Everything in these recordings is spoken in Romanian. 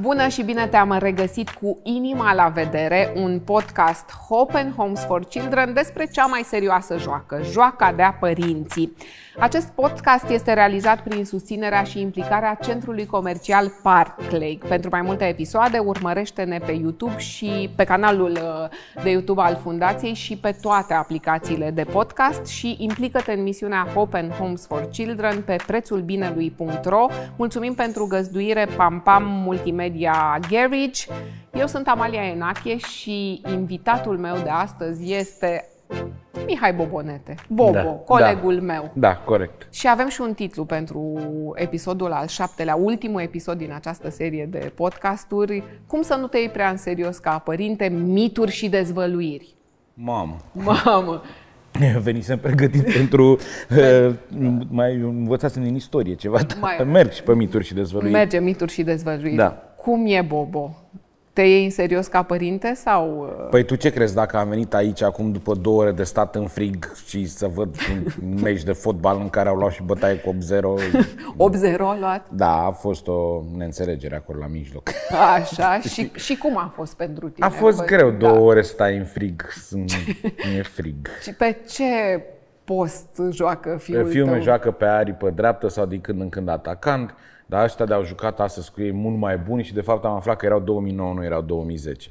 Bună și bine te-am regăsit cu Inima la vedere, un podcast Hope and Homes for Children despre cea mai serioasă joacă, joaca de-a părinții. Acest podcast este realizat prin susținerea și implicarea Centrului Comercial Park Lake. Pentru mai multe episoade, urmărește-ne pe YouTube și pe canalul uh, de YouTube al Fundației și pe toate aplicațiile de podcast și implică-te în misiunea Hope and Homes for Children pe prețulbinelui.ro. Mulțumim pentru găzduire Pam Pam Multimedia Garage. Eu sunt Amalia Enache și invitatul meu de astăzi este Mihai Bobonete, Bobo, da, colegul da, meu. Da, corect. Și avem și un titlu pentru episodul al șaptelea, ultimul episod din această serie de podcasturi. Cum să nu te iei prea în serios ca părinte, mituri și dezvăluiri. Mamă. Mamă. Venisem pregătit pentru... uh, mai învățasem din istorie ceva, Mai- merg și pe mituri și dezvăluiri. Merge mituri și dezvăluiri. Da. Cum e Bobo? Te iei în serios ca părinte sau... uh, Păi tu ce crezi dacă am venit aici acum după două ore de stat în frig și să văd un meci de fotbal în care au luat și bătaie cu 8-0? 8-0 a luat? Da, a fost o neînțelegere acolo la mijloc. Așa. și, și cum a fost pentru tine? A fost Păi, greu, da. două ore stai în frig, sunt, e frig. Și pe ce post joacă fiul Fiul meu tău? joacă pe aripă dreaptă sau din când în când atacant, dar ăștia de-au jucat astăzi cu ei mult mai buni și de fapt am aflat că erau 2009, nu erau 2010.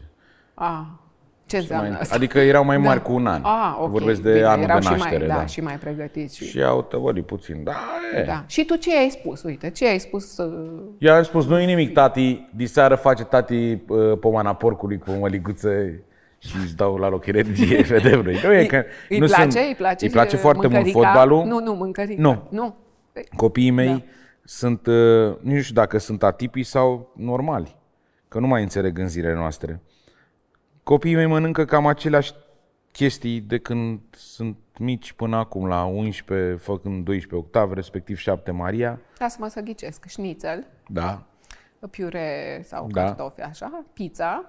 A, ce înseamnă Mai, asta? adică erau mai mari cu un an. A, ok. Vorbesc de Bine, anul erau de și naștere. mai, da, da. și mai pregătiți. Și, Și au tăvălit puțin. Da, e. da. și tu ce ai spus? Uite, ce ai spus? uh, Eu am spus, nu e nimic, tati, diseară face tati uh, pomana porcului cu o măliguță și îți dau la loc energie, vedem noi. Nu e că, Îi nu place? sunt, îi place? îi place și foarte mult mâncărica? fotbalul. Nu, nu, mâncărica. Nu. Nu. Păi, Copiii mei sunt, uh, nu știu dacă sunt atipii sau normali, că nu mai înțeleg în zilele noastre. Copiii mei mănâncă cam aceleași chestii de când sunt mici până acum, la 11, făcând 12 octave, respectiv 7 Maria. Lasă-mă să ghicesc. Șnițel, Da, piure sau Da. cartofi, așa, pizza,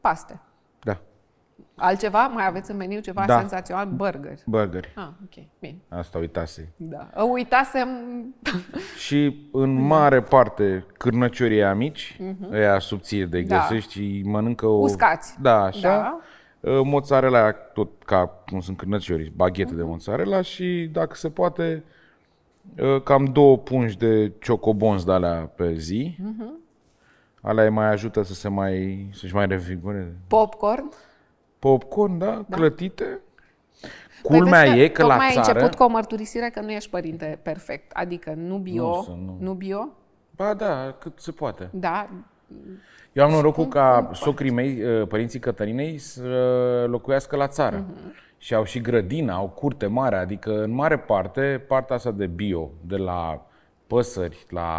paste. da, Altceva? Mai aveți în meniu ceva Da. senzațional? Burger. burgeri. Ah, ok, bine. Asta uitase. Da. Uitasem... Și în mare parte cârnăciorii ăia mici, ăia subțiri de Da. găsești și mănâncă o... Uscați. Da, așa. Da. Uh, Mozzarella, aia tot ca cum sunt cârnăciorii, baghete de mozzarella și dacă se poate uh, cam două pungi de ciocobons de alea pe zi. Alea îi mai ajută să se mai, să-și mai revigoreze. Popcorn. Popcorn, da, clătite. Păi Culmea vezi e că la tocmai ai țară... început cu o mărturisire că nu ești părinte perfect. Adică nu bio, Nu nu, sunt, nu. nu bio, Ba da, cât se poate. da, Eu am norocul ca socrii mei, uh, părinții Cătălinei, să locuiască la țară. Mhm. Și au și grădină, au curte mare, adică în mare parte, partea asta de bio, de la păsări la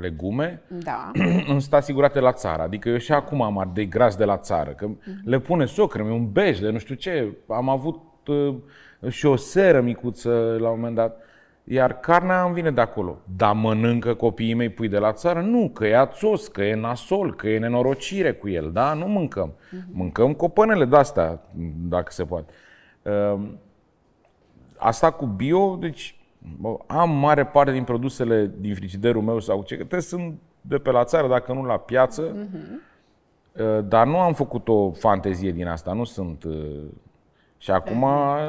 legume, da. îmi sunt asigurate la țară. Adică eu și acum am ardei gras de la țară, că le pune socră, mi un bej de nu știu ce. Am avut uh, și o seră micuță la un moment dat. Iar carnea îmi vine de acolo. Dar mănâncă copiii mei pui de la țară? Nu, că e ațos, că e nasol, că e nenorocire cu el. Da, nu mâncăm. Mâncăm copănele de-astea, dacă se poate. Uh, Asta cu bio, deci bă, am mare parte din produsele din frigiderul meu sau ce, că sunt de pe la țară, dacă nu la piață. Uh, Dar nu am făcut o fantezie din asta, nu sunt... uh, Și acum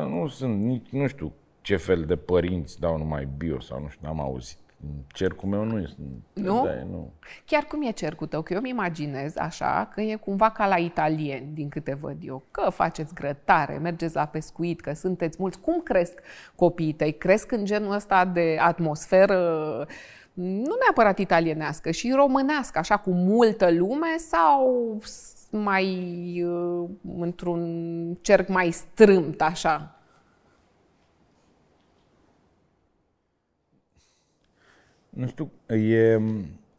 nu sunt, nici, nu știu ce fel de părinți dau numai bio sau nu știu, n-am auzit. Cercul meu nu este. Nu? Da, nu. Chiar cum e cercul tău? Că eu îmi imaginez așa că e cumva ca la italieni, din câte văd eu. Că faceți grătare, mergeți la pescuit, că sunteți mulți. Cum cresc copiii tăi? Cresc în genul ăsta de atmosferă nu neapărat italienească, și românească, așa cu multă lume sau s- mai uh, într-un cerc mai strâmt, așa? Nu știu, e,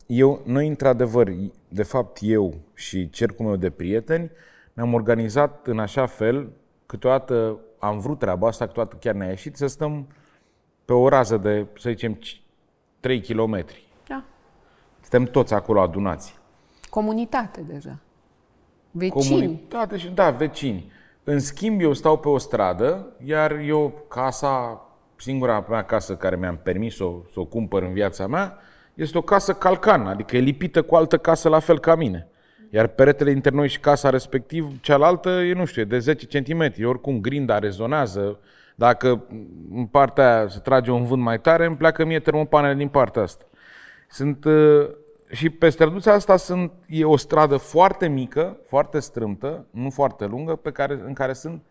eu, noi într-adevăr, de fapt eu și cercul meu de prieteni, ne-am organizat în așa fel, câteodată am vrut treaba asta, câteodată chiar ne-a ieșit, să stăm pe o rază de, să zicem, 3 km. Da. Suntem toți acolo adunați. Comunitate deja. Vecini. Comunitate și, da, vecini. În schimb, eu stau pe o stradă, iar eu, casa, singura mea casă care mi-am permis să o, să o cumpăr în viața mea, este o casă calcan, adică e lipită cu altă casă la fel ca mine. Iar peretele dintre noi și casa respectiv, cealaltă, e, nu știu, e de 10 cm. Oricum, grinda rezonează. Dacă în partea aia se trage un vânt mai tare, îmi pleacă mie termopanele din partea asta. Sunt, uh, și pe străduța asta sunt, e o stradă foarte mică, foarte strâmtă, nu foarte lungă, pe care, în care sunt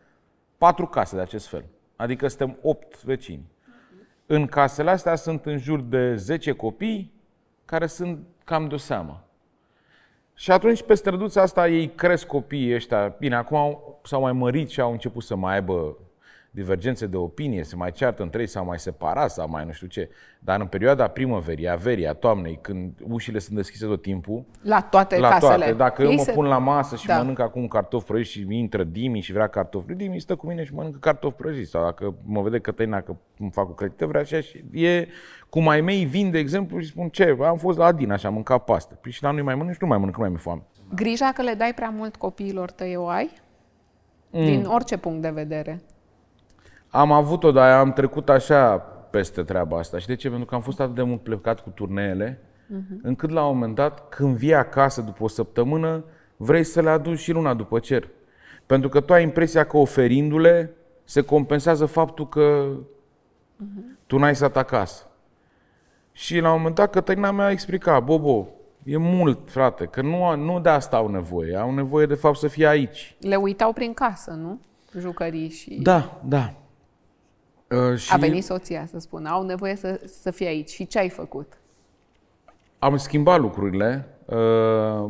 patru case de acest fel. Adică suntem opt vecini. În casele astea sunt în jur de 10 copii care sunt cam de seamă. Și atunci pe străduța asta ei cresc copiii ăștia. Bine, acum au, s-au mai mărit și au început să mai aibă divergențe de opinie, se mai ceartă între ei sau mai separați sau mai nu știu ce. Dar în perioada primăverii, a verii, a toamnei, când ușile sunt deschise tot timpul, La toate la casele. toate, dacă eu Ei mă se- pun la masă și Da. mănânc acum cartofi prăjiți și intră Dimi și vrea cartofi prăjiți, Dimi stă cu mine și mănâncă cartofi prăjiți. Sau dacă mă vede Cătălina că îmi fac o credită, vrea așa și e cum ai mei vin, de exemplu, și spun ce, am fost la Adina și am mâncat pastă. Păi și la noi mai mănânc și nu mai mănânc, nu mai mi-e foame. Grija că le dai prea mult copiilor tăi o ai? Mm. Din orice punct de vedere. Am avut-o, dar am trecut așa peste treaba asta. Și de ce? Pentru că am fost atât de mult plecat cu turneele, încât la un moment dat, când vii acasă după o săptămână, vrei să le aduci și luna după cer. Pentru că tu ai impresia că oferindu-le, se compensează faptul că tu n-ai stat acasă. Și la un moment dat Cătălina mi-a explicat, Bobo, e mult, frate, că nu, nu de asta au nevoie, au nevoie de fapt să fie aici. Le uitau prin casă, nu? Jucării și... Da, da. Uh, și A venit soția să spună, au nevoie să, să fie aici. Și ce ai făcut? am schimbat lucrurile uh,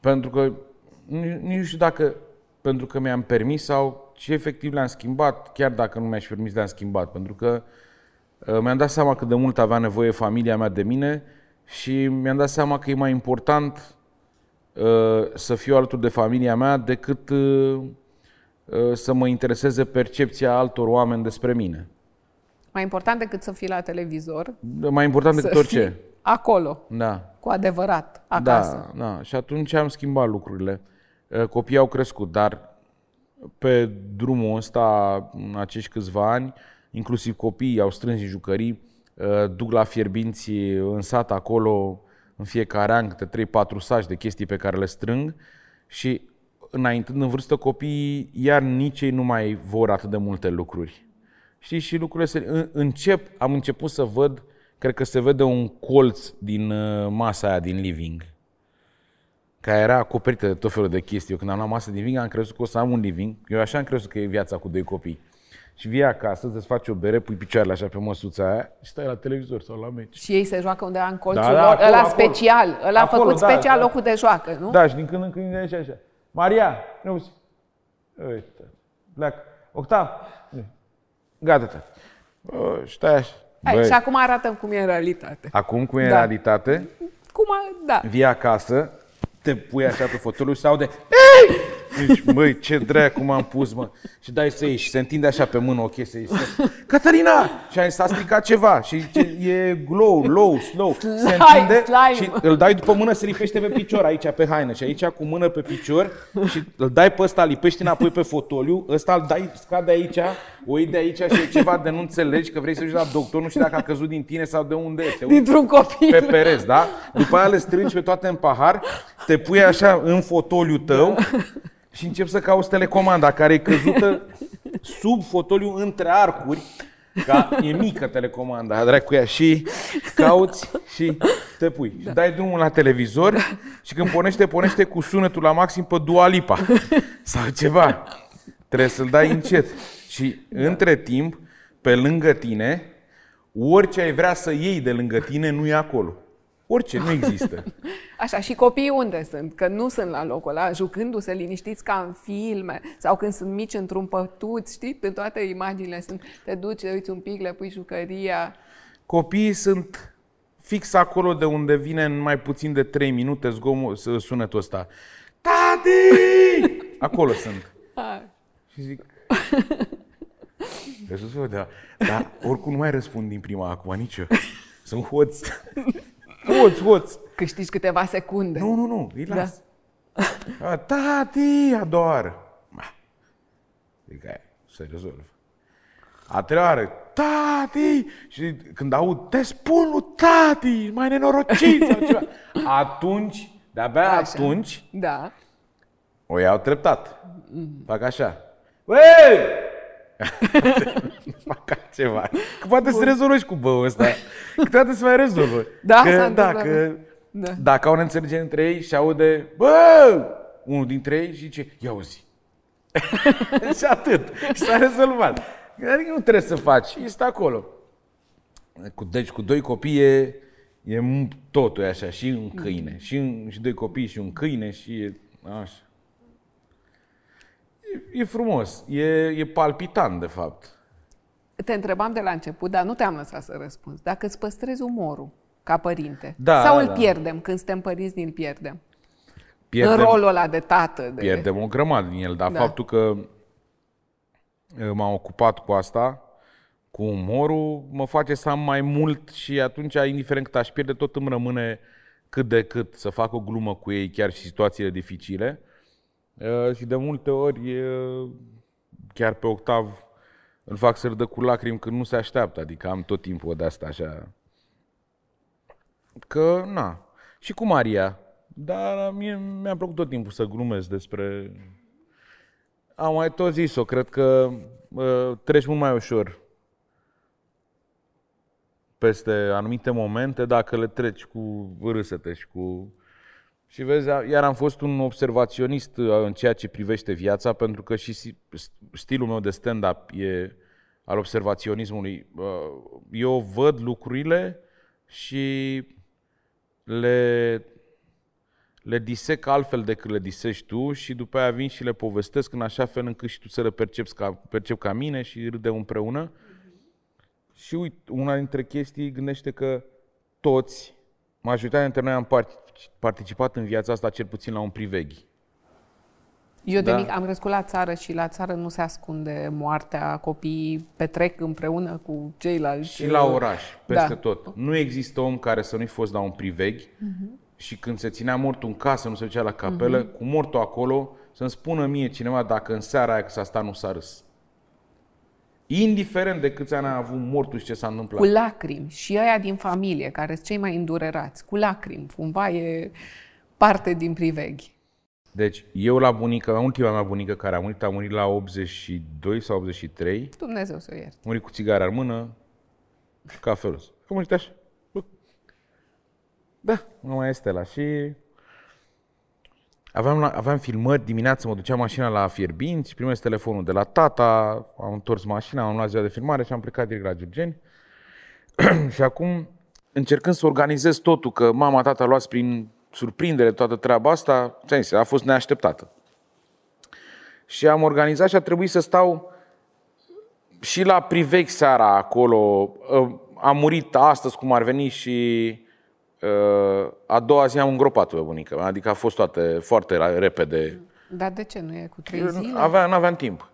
pentru că nu, nu știu dacă pentru că mi-am permis sau ce efectiv le-am schimbat, chiar dacă nu mi-aș permis le-am schimbat, pentru că uh, mi-am dat seama cât de mult avea nevoie familia mea de mine și mi-am dat seama că e mai important uh, să fiu alături de familia mea decât uh, uh, să mă intereseze percepția altor oameni despre mine. Mai important decât să fii la televizor, Mai important să decât orice. fii acolo, Da. cu adevărat, acasă. Da, da. Și atunci am schimbat lucrurile. Uh, Copiii au crescut, dar pe drumul ăsta, în acești câțiva ani, inclusiv copiii au strâns în jucării, uh, duc la fierbinți în sat acolo în fiecare an câte 3-4 saci de chestii pe care le strâng și înaintând în vârstă copiii, iar nici ei nu mai vor atât de multe lucruri. Știți, și lucrurile se... în- încep, am început să văd, cred că se vede un colț din uh, masa aia din living, care era acoperită de tot felul de chestii. Eu când am luat masă din living, am crezut că o să am un living. Eu așa am crezut că e viața cu doi copii. Și vii acasă, îți faci o bere, pui picioarele așa pe măsuța aia și stai la televizor sau la meci. Și ei se joacă undeva în colțul Da, da, lor, acolo, ăla acolo. special, ăla Acolo, făcut da, special da. locul de joacă, nu? Da, și din când în când vine și așa. Maria, nu uzi. Uite, pleacă. Octav, gata, tată. Bă, stai așa. Hai, Băi, și acum arată cum e în realitate. acum cum e în Da. realitate, Cum a, da. vii acasă, te pui așa pe fotoliu și se aude Ei! Deci, măi, ce dracu m-am pus, mă. Și dai să ieși și se întinde așa pe mână o chestie. Și se... Catarina! Și ai s-a stricat ceva și ce, e glow, low, slow. se Slime, întinde slime. și îl dai după mână, se lipește pe picior aici pe haină și aici cu mână pe picior și îl dai pe ăsta, lipești înapoi pe fotoliu, ăsta îl dai, scade aici, o iei de aici și e ceva de nu înțelegi că vrei să duci la doctor, nu știu dacă a căzut din tine sau de unde este. Dintr-un copil. pe pereți, da? După aia le strângi pe toate în pahar, te pui așa în fotoliu tău și începi să cauți telecomanda care e căzută sub fotoliu între arcuri, ca e mică telecomanda, dracu ea, și cauți și te pui. Și dai drumul la televizor și când pornește, pornește cu sunetul la maxim pe Dua Lipa sau ceva. Trebuie să-l dai încet. Și între timp, pe lângă tine, orice ai vrea să iei de lângă tine, nu e acolo. Orice, nu există. Așa, și copiii unde sunt? Că nu sunt la locul ăla, jucându-se liniștiți ca în filme, sau când sunt mici într-un pătuț, știi? În toate imaginile sunt, te duci, te uiți un pic, le pui jucăria. Copiii sunt fix acolo de unde vine în mai puțin de 3 minute zgomot, sunetul ăsta. Tati! Acolo sunt. Ah, Și zic... Iisus, bă, da, dar oricum nu mai răspund din prima acum, nici eu. Sunt hoț. Hoț, hoț. Câștigi câteva secunde. Nu, nu, nu, îi las. Da. Tati, a doua oară. Ba. Zic, hai, se rezolvă. A treia oară, tati! Și când aud, te spun lui tati, mai nenorocit sau ceva. Atunci, de-abia Așa. atunci, Da. o iau treptat. Fac așa. Băi! Fac ceva. Că poate să rezolvă și cu băul ăsta. Câteodată se mai rezolvă. Da, că, s-a da, întâmplat. că Da. dacă au neînțelegere între ei și aude, bă, unul dintre ei și zice, ia uzi. și atât. Și s-a rezolvat. Adică nu trebuie să faci. Este acolo. Cu, deci cu doi copii e, e m- totul e așa, și un câine. Și, un- și doi copii și un câine și e așa. E, e frumos, e, e palpitant de fapt. Te întrebam de la început, dar nu te-am lăsat să răspunzi. Dacă îți păstrezi umorul ca părinte, Da, sau da, îl da. pierdem când suntem părinți, îl pierdem. Pierdem, În rolul ăla de tată. De... pierdem o grămadă din el, dar Da. faptul că uh, m-am ocupat cu asta, cu umorul, mă face să am mai mult și atunci, indiferent cât aș pierde, tot îmi rămâne cât de cât să fac o glumă cu ei, chiar și situațiile dificile. Uh, Și de multe ori, uh, chiar pe octav, îl fac să râdă cu lacrimi când nu se așteaptă, adică am tot timpul de asta așa. Că, na, și cu Maria, dar mie mi-a plăcut tot timpul să glumesc despre... Am mai tot zis-o, cred că uh, treci mult mai ușor peste anumite momente dacă le treci cu râsete și cu... Și vezi, iar am fost un observaționist uh, în ceea ce privește viața, pentru că și si- stilul meu de stand-up e al observaționismului. Uh, Eu văd lucrurile și le, le disec altfel decât le disești tu și după aia vin și le povestesc în așa fel încât și tu să le percepți ca, percep ca mine și râdem împreună. Și uite, una dintre chestii gândește că toți, majoritatea dintre noi am part- participat în viața asta cel puțin la un priveghi. Eu de Da. mic am crescut la țară și la țară nu se ascunde moartea, copiii petrec împreună cu ceilalți. Și la oraș, peste Da. tot. Nu există om care să nu-i fost la un priveghi și când se ținea mortul în casă, nu se ducea la capelă, cu mortul acolo, să-mi spună mie cineva dacă în seara aia că s-a stat nu s-a râs. Indiferent de câți ani a avut mortul și ce s-a întâmplat. Cu lacrimi și aia din familie, care sunt cei mai îndurerați, cu lacrimi, cumva e parte din priveghi. Deci, eu la bunica, ultima mea bunică care a murit, a murit la 82 sau 83, Dumnezeu să o ierte. a murit cu țigara în mână și cafelos. A murit așa. Bă. Da, nu mai este la și... Aveam, la, aveam filmări dimineața, mă duceam mașina la Fierbinți, primesc telefonul de la tata, am întors mașina, am luat ziua de filmare și am plecat direct la Giurgeni. și acum, încercând să organizez totul, că mama, tata luați prin surprindere toată treaba asta, ți-am zis, a fost neașteptată. Și am organizat și a trebuit să stau și la Privec seara acolo. uh, Am murit astăzi cum ar veni și uh, a doua zi am îngropat pe bunica mea. Adică a fost toate foarte ra- repede. Dar de ce? Nu e cu trei zile? Avea, n-aveam timp.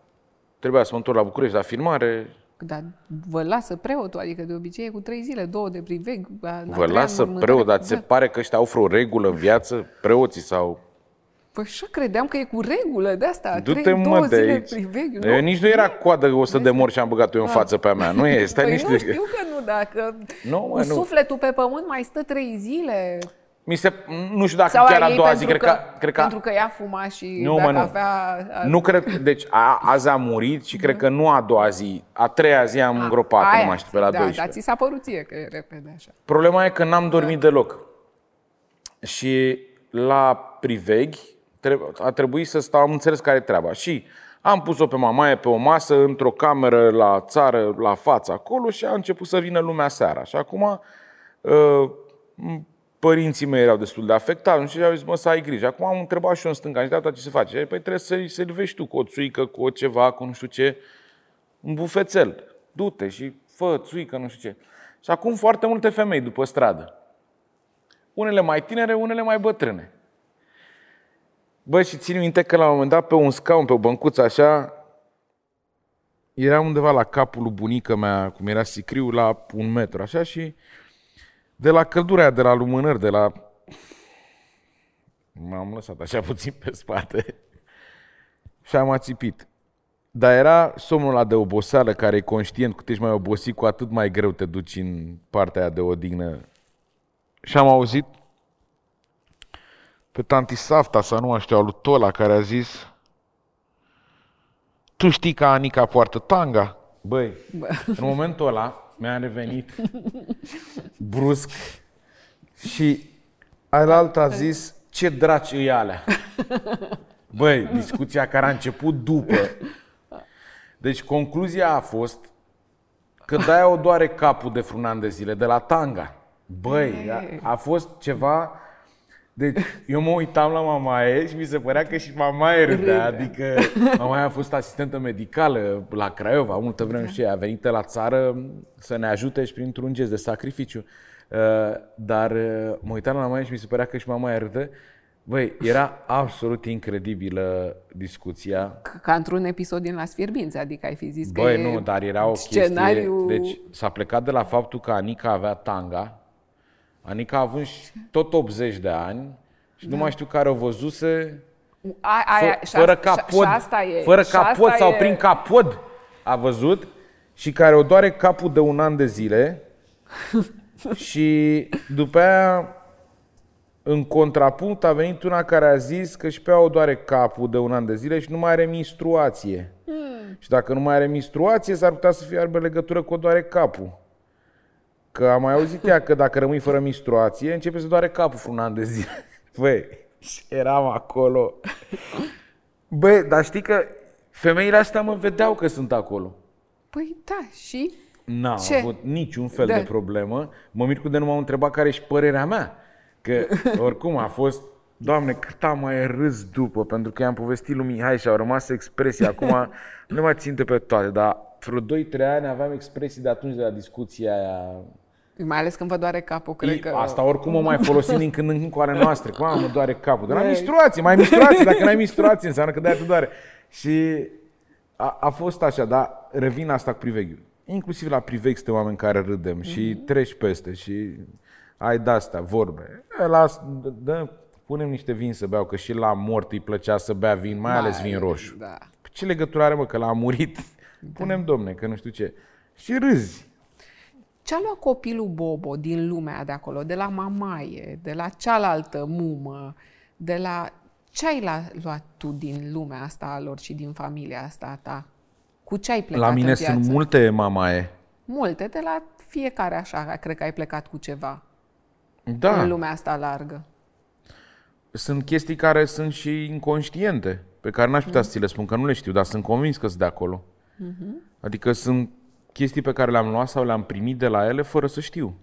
Trebuia să mă întorc la București la filmare. Dar vă lasă preotul, adică de obicei e cu trei zile, două de priveg. a- a Vă treia lasă înmormântare. preot, dar ți se Da. pare că ăștia au vreo regulă în viață? Preoții sau... Păi așa credeam că e cu regulă de asta. Du-te trei, două mă de zile aici. priveg. Eu, nici nu era coadă 100 de morți și am băgat eu în față pe a mea. Nu e, stai Păi niște... nu știu că nu, dacă Nu, cu mă, nu. sufletul pe pământ mai stă trei zile. Mi se, nu știu dacă Sau chiar ai a ei doua zi, pentru cred că, că, cred că pentru că ea fuma și Nu, mă, dacă nu. avea... Nu cred, deci a, azi a murit și cred că nu a doua zi, a treia zi am îngropat, nu mai știu, pe la da, 12. Dar ți s-a părut ție că e repede așa. Problema e că n-am dormit deloc. Și la priveghi treb- a trebuit să stau, am înțeles care e treaba. Și am pus-o pe mamaie pe o masă, într-o cameră la țară, la față acolo și a început să vină lumea seara. Și acum uh, părinții mei erau destul de afectați și au zis, mă, să ai grijă. Acum am întrebat și eu în stânga, și ce se face? Păi trebuie să-i servești tu cu o țuică, cu o ceva, cu nu știu ce, un bufețel. Du-te și fă țuică, nu știu ce. Și acum foarte multe femei după stradă. Unele mai tinere, unele mai bătrâne. Bă, și țin minte că la un moment dat pe un scaun, pe o băncuță așa, era undeva la capul lui bunica mea, cum era sicriu, la un metru, așa, și de la căldura aia, de la lumânări, de la... M-am lăsat așa puțin pe spate și am ațipit. Dar era somnul ăla de oboseală care e conștient că tu ești mai obosit, cu atât mai greu te duci în partea aia de odihnă. Și am auzit pe tanti Safta, sau nu știu, lui Tola, care a zis Tu știi că Anica poartă tanga? Băi, Bă. în momentul ăla mi-a revenit brusc și alaltă a zis ce draci îi alea. Băi, discuția care a început după. Deci concluzia a fost că de o doare capul de vreun an de zile, de la tanga. Băi, a, a fost ceva... Deci eu mă uitam la mamaie și mi se părea că și mamaie râdea, adică mamaie a fost asistentă medicală la Craiova, multă vreme și a venit la țară să ne ajute și printr-un gest de sacrificiu. Uh, dar uh, mă uitam la mamaie și mi se părea că și mamaie râdă Băi, era absolut incredibilă discuția. Ca într-un episod din Las Fierbinți, adică ai fi zis Băi, că nu, dar era o scenariu... chestie... Deci s-a plecat de la faptul că Anica avea tanga. Anica a avut tot 80 de ani și da. nu mai știu care o văzuse a, aia, fă, fără capod, și asta e, fără și capod sau e... prin capod a văzut și care o doare capul de un an de zile și după aia în contrapunct a venit una care a zis că și pe ea o doare capul de un an de zile și nu mai are menstruație. Mm. Și dacă nu mai are menstruație, s-ar putea să fie aibă legătură cu o doare capul. Că am mai auzit ea că dacă rămâi fără menstruație, începe să doare capul un an de zile. Băi, eram acolo. Băi, dar știi că femeile astea mă vedeau că sunt acolo. Păi da, și? N-am avut niciun fel da. de problemă. Mă mir cu de nu m-au întrebat care e părerea mea. Că oricum a fost Doamne, cât am mai râs după, pentru că i-am povestit lui Mihai și au rămas expresii. Acum nu mai ținte pe toate, dar vreo 2-3 ani aveam expresii de atunci de la discuția aia. Mai ales când vă doare capul, cred e, că... Asta oricum o mai folosim din când în când cu ale noastre. Cum mă doare capul? Dar la mistruație, mai mistruație. Dacă n-ai mistruație, înseamnă că de-aia te doare. Și a, a fost așa, dar revin asta cu priveghiul. Inclusiv la priveghi suntem oameni care râdem mm-hmm. și mhm. treci peste și ai de-astea, vorbe. Las, dă, punem niște vin să beau, că și la mort îi plăcea să bea vin, mai, mai ales vin roșu. Da. Ce legătură are, mă, că l-a murit? Da. Punem, domne, că nu știu ce. Și râzi. Ce a luat copilul Bobo din lumea de acolo, de la mamaie, de la cealaltă mumă, de la... Ce ai luat tu din lumea asta a lor și din familia asta ta? Cu ce ai plecat La mine sunt multe mamaie. Multe, de la fiecare așa, cred că ai plecat cu ceva da. în lumea asta largă. Sunt chestii care sunt și inconștiente, pe care n-aș putea mm. să ți le spun, că nu le știu, dar sunt convins că sunt de acolo. Mm-hmm. Adică sunt chestii pe care le-am luat sau le-am primit de la ele fără să știu.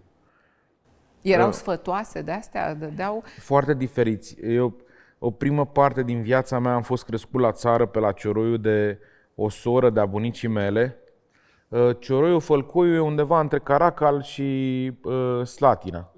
Erau uh, sfătoase de astea? Dădeau... Foarte diferiți. Eu, o primă parte din viața mea am fost crescut la țară pe la Cioroiu de o soră de-a bunicii mele. Uh, Cioroiu Fălcoiu e undeva între Caracal și uh, Slatina.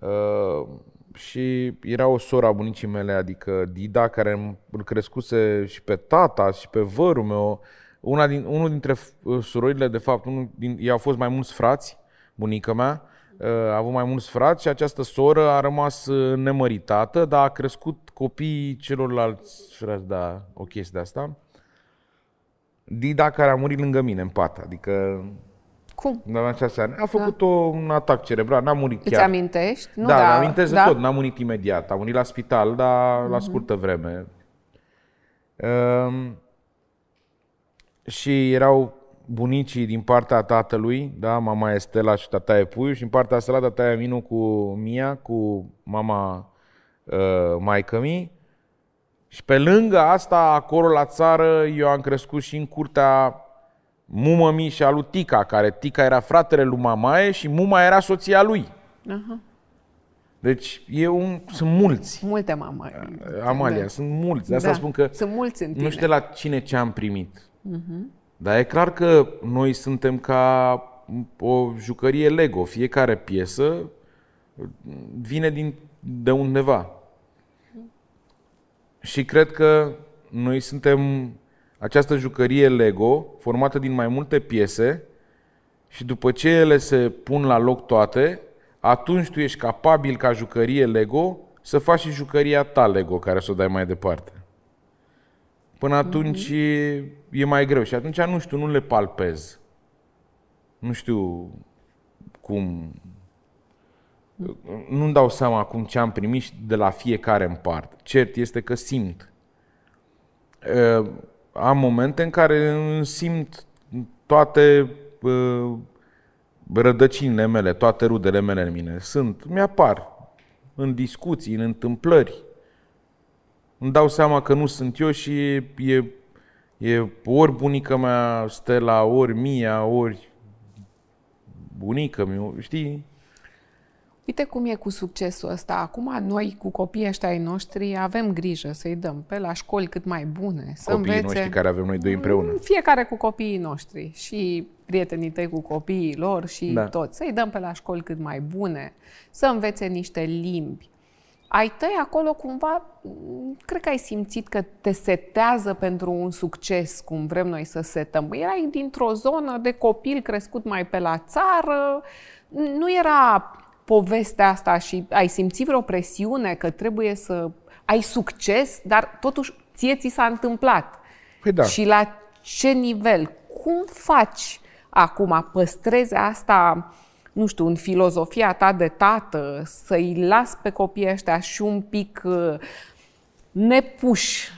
Uh, și era o soră a bunicii mele, adică Dida, care îl crescuse și pe tata și pe vărul meu. Una din, unul dintre uh, surorile, de fapt, unul din, ei au fost mai mulți frați, bunica mea, uh, a avut mai mulți frați și această soră a rămas nemăritată, dar a crescut copiii celorlalți frați, da, o chestie de asta. Dida care a murit lângă mine în pat, adică cum? În această ani. A făcut da. un atac cerebral, n-a murit chiar. Îți amintești? Nu, da, da amintesc da? de tot, n-a murit imediat. A murit la spital, dar uh-huh. la mhm. scurtă vreme. Um, și erau bunicii din partea tatălui, da, mama Estela și tata Puiu, și din partea asta tata Minu cu Mia, cu mama uh, maică mi. Și pe lângă asta, acolo la țară, eu am crescut și în curtea mumă mi și a lui Tica, care Tica era fratele lui Mamaie și muma era soția lui. Uh-huh. Deci e un, sunt mulți. Multe mama. Amalia, da. sunt mulți. De asta da. spun că sunt mulți în tine. nu știu de la cine ce am primit. Uh-huh. Dar e clar că noi suntem ca o jucărie Lego. Fiecare piesă vine din, de undeva. Și cred că noi suntem această jucărie Lego, formată din mai multe piese, și după ce ele se pun la loc toate, atunci tu ești capabil ca jucărie Lego să faci și jucăria ta Lego care să o dai mai departe. Până atunci e, e mai greu și atunci nu știu, nu le palpez. Nu știu cum... Nu-mi dau seama acum ce am primit de la fiecare în parte. Cert este că simt. Uh, Am momente în care simt toate uh, rădăcinile mele, toate rudele mele în mine. Sunt, mi-apar în discuții, în întâmplări. Îmi dau seama că nu sunt eu și e, e ori bunica mea Stella, ori Mia, ori bunica mea, știi? Uite cum e cu succesul ăsta. Acum noi, cu copiii ăștia ai noștri, avem grijă să-i dăm pe la școli cât mai bune. Să Copiii învețe... noștri care avem noi doi împreună. Fiecare cu copiii noștri și prietenii tăi cu copiii lor și Da. da. tot. Să-i dăm pe la școli cât mai bune, să învețe niște limbi. Ai tăi acolo cumva, m, cred că ai simțit că te setează pentru un succes, cum vrem noi să setăm. Erai dintr-o zonă de copil crescut mai pe la țară, nu era povestea asta și ai simțit vreo presiune că trebuie să ai succes, dar totuși ție ți s-a întâmplat. Păi da. Și la ce nivel? Cum faci acum? Păstrezi asta, nu știu, în filozofia ta de tată, să-i las pe copiii ăștia și un pic uh, nepuși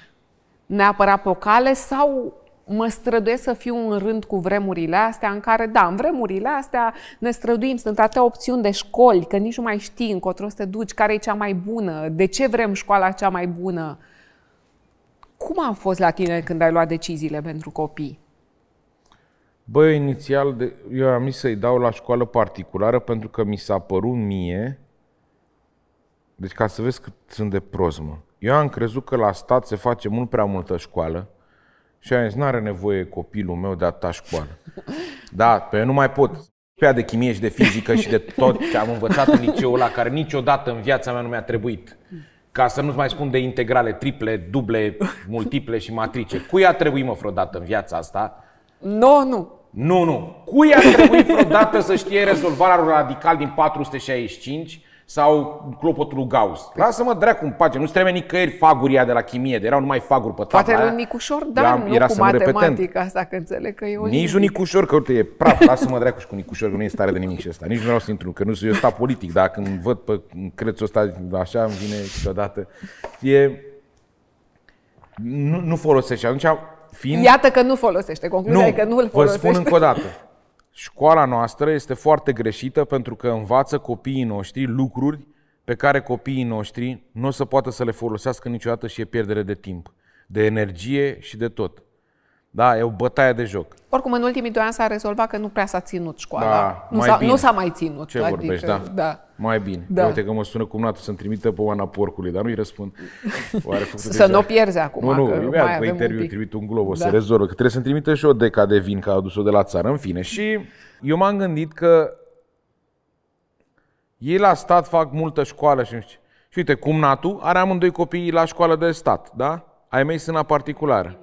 neapărat pe o cale sau mă străduiesc să fiu în rând cu vremurile astea în care, da, în vremurile astea ne străduim, sunt atâtea opțiuni de școli, că nici nu mai știi încotro să te duci, care e cea mai bună, de ce vrem școala cea mai bună. Cum a fost la tine când ai luat deciziile pentru copii? Bă, inițial de, eu am zis să-i dau la școală particulară pentru că mi s-a părut mie, deci ca să vezi cât sunt de prost, mă. Eu am crezut că la stat se face mult prea multă școală și am zis, n-are nevoie copilul meu de atâta școală. Da, pe eu nu mai pot. Pe de chimie și de fizică și de tot ce am învățat în liceul ăla, care niciodată în viața mea nu mi-a trebuit. Ca să nu-ți mai spun de integrale, triple, duble, multiple și matrice. Cui a trebuit, mă, vreodată în viața asta? Nu, nu. Nu, nu. Cui a trebuit vreodată să știe rezolvarea lui radical din 465 sau clopotul lui Gauss? Lasă-mă dracu în pace, nu-ți trebuie nicăieri faguria de la chimie, de erau numai faguri pe Poate tabla lui aia. Nicușor, Eu dar am- nu era cu să mă repetent. matematica asta, că înțeleg că e o Nici nu Nicușor, că uite, e praf, lasă-mă dracu și cu Nicușor, că nu e stare de nimic și ăsta. Nici nu vreau să intru, că nu sunt eu sta politic, dar când văd pe crețul ăsta așa, îmi vine câteodată. E... Nu, nu folosește. Atunci, fiind... Iată că nu folosește. Concluzia e că nu îl vă folosește. spun încă o dată. Școala noastră este foarte greșită pentru că învață copiii noștri lucruri pe care copiii noștri nu o să poată să le folosească niciodată și e pierdere de timp, de energie și de tot. Da, e o bătaie de joc. Oricum, în ultimii doi ani s-a rezolvat că nu prea s-a ținut școala. Da, nu, mai s-a, bine. nu s-a mai ținut. Ce vorbești, da? da. Mai bine. Da. Da. Uite că mă sună cum nată să-mi trimită pe Oana Porcului, dar nu-i răspund. Oare făcut Să deja? nu o pierzi acum, Nu, nu, că imediat mai pe avem interviu un pic. trimit un glob, o să Da. rezolvă. Că trebuie să-mi trimită și o deca de vin, că a adus-o de la țară, în fine. Și eu m-am gândit că ei la stat fac multă școală și nu știu ce. Și uite, cum Natu are amândoi copiii la școală de stat, da? Ai mei sunt la particulară.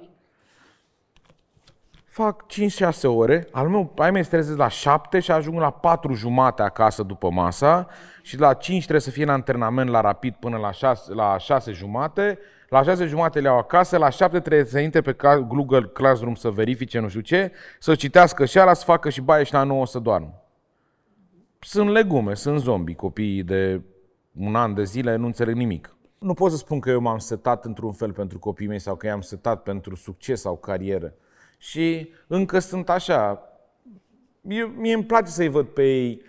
Fac 5-6 ore, al meu, ai mei se trezesc la 7 și ajung la 4 jumate acasă după masa și la 5 trebuie să fie în antrenament la rapid până la 6, la 6 jumate, la 6 jumate le iau acasă, la 7 trebuie să intre pe ca- Google Classroom să verifice nu știu ce, să citească și ala, să facă și baie și la 9 să doarmă. Sunt legume, sunt zombi, copiii de un an de zile nu înțeleg nimic. Nu pot să spun că eu m-am setat într-un fel pentru copiii mei sau că i-am setat pentru succes sau carieră. Și încă sunt așa. Eu, mie îmi place să-i văd pe ei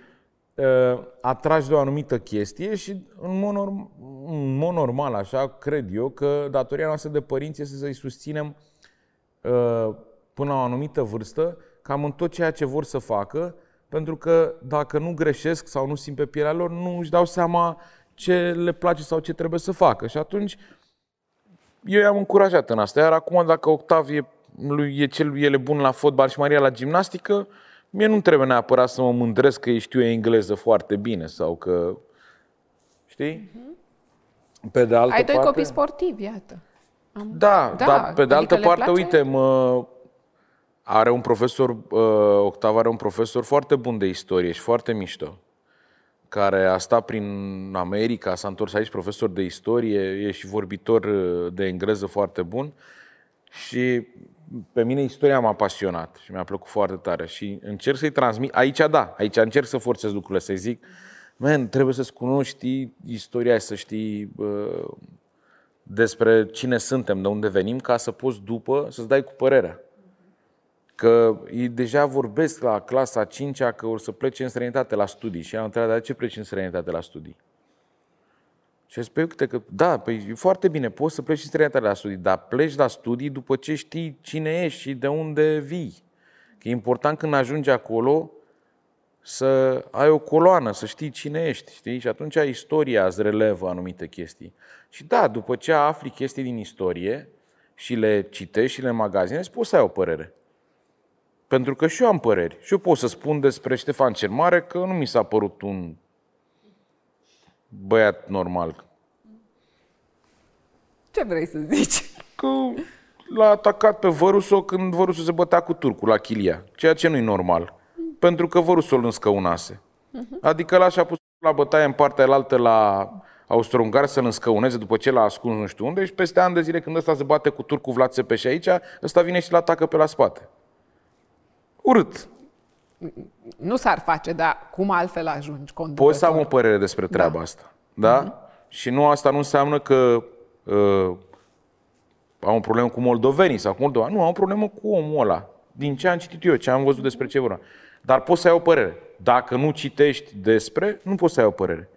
uh, atrași de o anumită chestie și în mod, norm, în mod normal, așa, cred eu că datoria noastră de părinți este să-i susținem uh, până la o anumită vârstă, cam în tot ceea ce vor să facă, pentru că dacă nu greșesc sau nu simt pe pielea lor, nu își dau seama ce le place sau ce trebuie să facă. Și atunci eu i-am încurajat în asta. Iar acum, dacă Octavie lui e cel el e bun la fotbal și Maria la gimnastică, mie nu trebuie neapărat să mă mândresc că ei știu engleză foarte bine sau că... Știi? Pe de altă Ai doi parte... copii sportivi, iată. Am... Da, Da, da, dar pe de adică altă le parte, place? uite, mă, are un profesor, uh, Octav are un profesor foarte bun de istorie și foarte mișto, care a stat prin America, s-a întors aici profesor de istorie, e și vorbitor uh, de engleză foarte bun Și pe mine istoria m-a pasionat și mi-a plăcut foarte tare și încerc să-i transmit, aici da, aici încerc să forțez lucrurile, să-i zic, man, trebuie să-ți cunoști istoria, să știi uh, despre cine suntem, de unde venim, ca să poți după să-ți dai cu părerea. Că ei deja vorbesc la clasa 5 că o să plece în străinătate la studii și am întrebat, de ce pleci în străinătate la studii? Și spui că, da, păi e foarte bine, poți să pleci în străinătate la studii, dar pleci la studii după ce știi cine ești și de unde vii. Că e important când ajungi acolo să ai o coloană, să știi cine ești, știi? Și atunci istoria îți relevă anumite chestii. Și da, după ce afli chestii din istorie și le citești și le magazinezi, poți să ai o părere. Pentru că și eu am păreri. Și eu pot să spun despre Ștefan cel Mare că nu mi s-a părut un băiat normal. Ce vrei să zici? Că l-a atacat pe Văruso când Văruso se bătea cu turcul la Chilia, ceea ce nu-i normal. Pentru că Văruso îl înscăunase. Uh-huh. Adică l-a și-a pus la bătaie în partea alaltă la austro să-l înscăuneze după ce l-a ascuns nu știu unde și peste ani de zile când ăsta se bate cu turcul Vlad Țepeș aici, ăsta vine și l atacă pe la spate. Urât nu s-ar face, dar cum altfel ajungi conducător? Poți să am o părere despre treaba da. asta. Da? Mm-hmm. Și nu asta nu înseamnă că uh, am o problemă cu moldovenii sau cu Moldova. Nu, am o problemă cu omul ăla. Din ce am citit eu, ce am văzut despre ce vorba. Dar poți să ai o părere. Dacă nu citești despre, nu poți să ai o părere.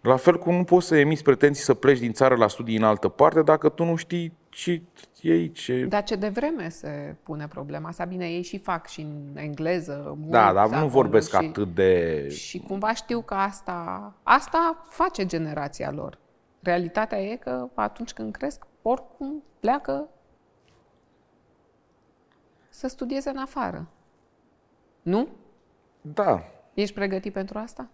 La fel cum nu poți să emiți pretenții să pleci din țară la studii în altă parte dacă tu nu știi ce e aici. Dar ce de vreme se pune problema asta? Bine, ei și fac și în engleză. Mult da, dar nu vorbesc și, atât de... Și cumva știu că asta, asta face generația lor. Realitatea e că atunci când cresc, oricum pleacă să studieze în afară. Nu? Da. Ești pregătit pentru asta?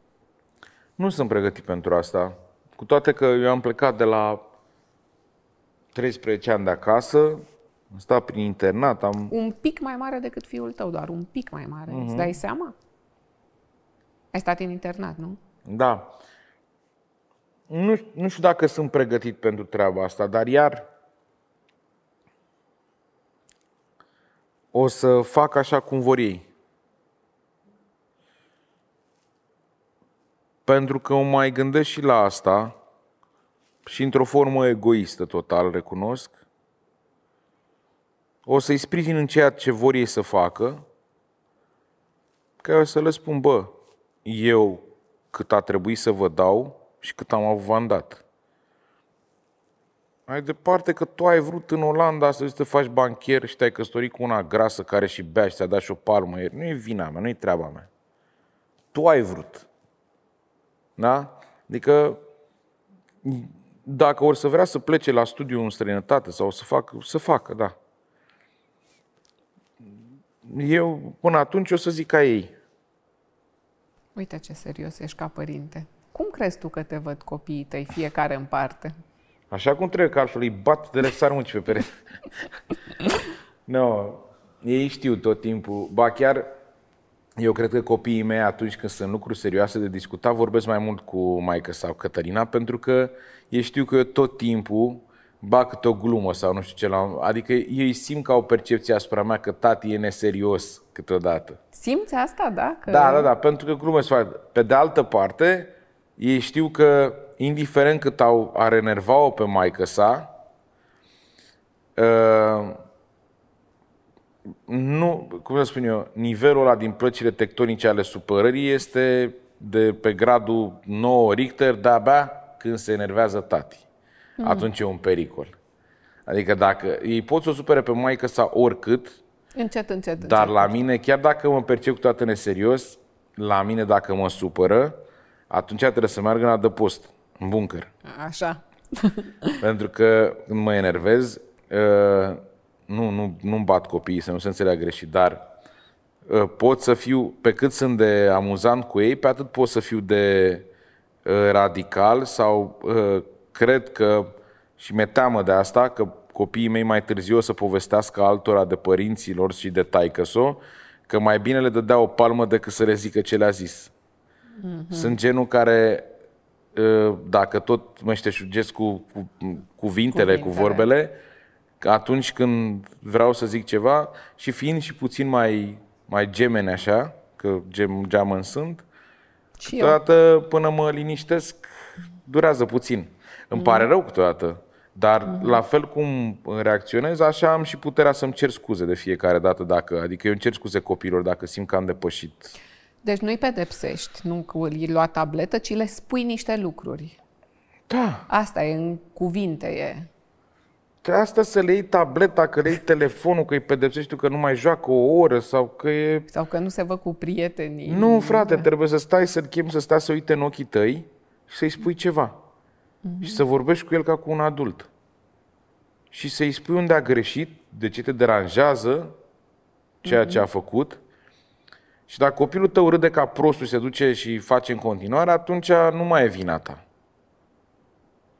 Nu sunt pregătit pentru asta. Cu toate că eu am plecat de la 13 ani de acasă, am stat prin internat, am... Un pic mai mare decât fiul tău, doar un pic mai mare. Uh-huh. Îți dai seama? Ai stat în internat, nu? Da. Nu, nu știu dacă sunt pregătit pentru treaba asta, dar iar o să fac așa cum vor ei. Pentru că o mai gândesc și la asta, și într-o formă egoistă total, recunosc, o să-i sprijin în ceea ce vor ei să facă, că eu să le spun, bă, eu cât a trebuit să vă dau și cât am avut v-am dat. Mai departe că tu ai vrut în Olanda să te faci banchier și te-ai căsătorit cu una grasă care și bea și ți-a dat și o palmă ieri. Nu e vina mea, nu e treaba mea. Tu ai vrut. Da? Adică dacă or să vrea să plece la studiu în străinătate sau să facă, să facă, da. Eu până atunci o să zic ca ei. Uite ce serios ești ca părinte. Cum crezi tu că te văd copiii tăi, fiecare în parte? Așa cum trebuie, că altfel îi bat de sar pe perete. nu, no, ei știu tot timpul. Ba chiar eu cred că copiii mei, atunci când sunt lucruri serioase de discutat, vorbesc mai mult cu maică sau Cătălina, pentru că ei știu că eu tot timpul bag câte o glumă sau nu știu ce la... Adică ei simt ca o percepție asupra mea că tati e neserios câteodată. Simți asta, da? Că... Da, da, da, pentru că glumă se Pe de altă parte, ei știu că indiferent cât au, ar enerva-o pe maică sa, uh, nu, cum să spun eu, nivelul ăla din plăcile tectonice ale supărării este de pe gradul 9 Richter, de-abia când se enervează tati. Mm. Atunci e un pericol. Adică dacă ei pot să o supere pe maică sau oricât, încet, încet, dar încet. la mine, chiar dacă mă percep cu toată neserios, la mine dacă mă supără, atunci trebuie să meargă în adăpost, în bunker. Așa. Pentru că când mă enervez, uh, nu, nu, nu-mi bat copiii, să nu se înțeleagă greșit, dar uh, pot să fiu, pe cât sunt de amuzant cu ei, pe atât pot să fiu de uh, radical sau uh, cred că, și mi-e teamă de asta, că copiii mei mai târziu o să povestească altora de părinților și de taică că mai bine le dădea o palmă decât să le zică ce le-a zis. Mm-hmm. Sunt genul care, dacă tot mă șteșugesc cu, cu cuvintele, cuvintele, cu vorbele, atunci când vreau să zic ceva și fiind și puțin mai, mai gemene așa, că gem, geamăn sunt, Și eu. câteodată până mă liniștesc durează puțin. Îmi pare rău câteodată, dar la fel cum reacționez, așa am și puterea să-mi cer scuze de fiecare dată dacă, adică eu îmi cer scuze copilor dacă simt că am depășit. Deci nu-i pedepsești, nu că îi lua tabletă, ci le spui niște lucruri. Da, Asta e, în cuvinte e. Că asta să le iei tableta, că le iei telefonul, că îi pedepsești tu că nu mai joacă o oră sau că e... Sau că nu se văd cu prietenii. Nu, frate, trebuie să stai să-l chem, să stai să uite în ochii tăi și să-i spui ceva. Și să vorbești cu el ca cu un adult. Și să-i spui unde a greșit, de ce te deranjează ceea ce a făcut. Și dacă copilul tău râde ca prostul, se duce și face în continuare, atunci nu mai e vina ta.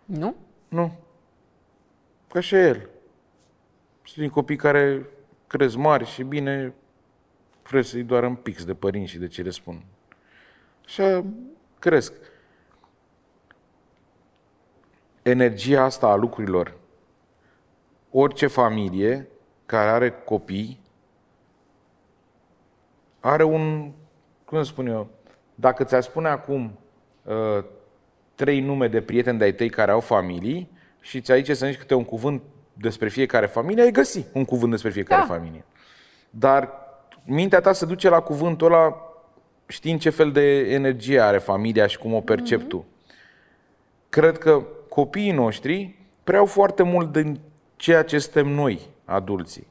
Nu? Nu. Ca și el. Sunt din copii care crezi mari și bine vrei să-i doar în pix de părinți și de ce le spun. Așa cresc. Energia asta a lucrurilor, orice familie care are copii, are un, cum să spun eu, dacă ți-ar spune acum uh, trei nume de prieteni de-ai tăi care au familii și ți aici să zici câte un cuvânt despre fiecare familie, ai găsi un cuvânt despre fiecare Da. familie. Dar mintea ta se duce la cuvântul ăla știind ce fel de energie are familia și cum o percepi tu. Cred că copiii noștri preau foarte mult din ceea ce suntem noi, adulții.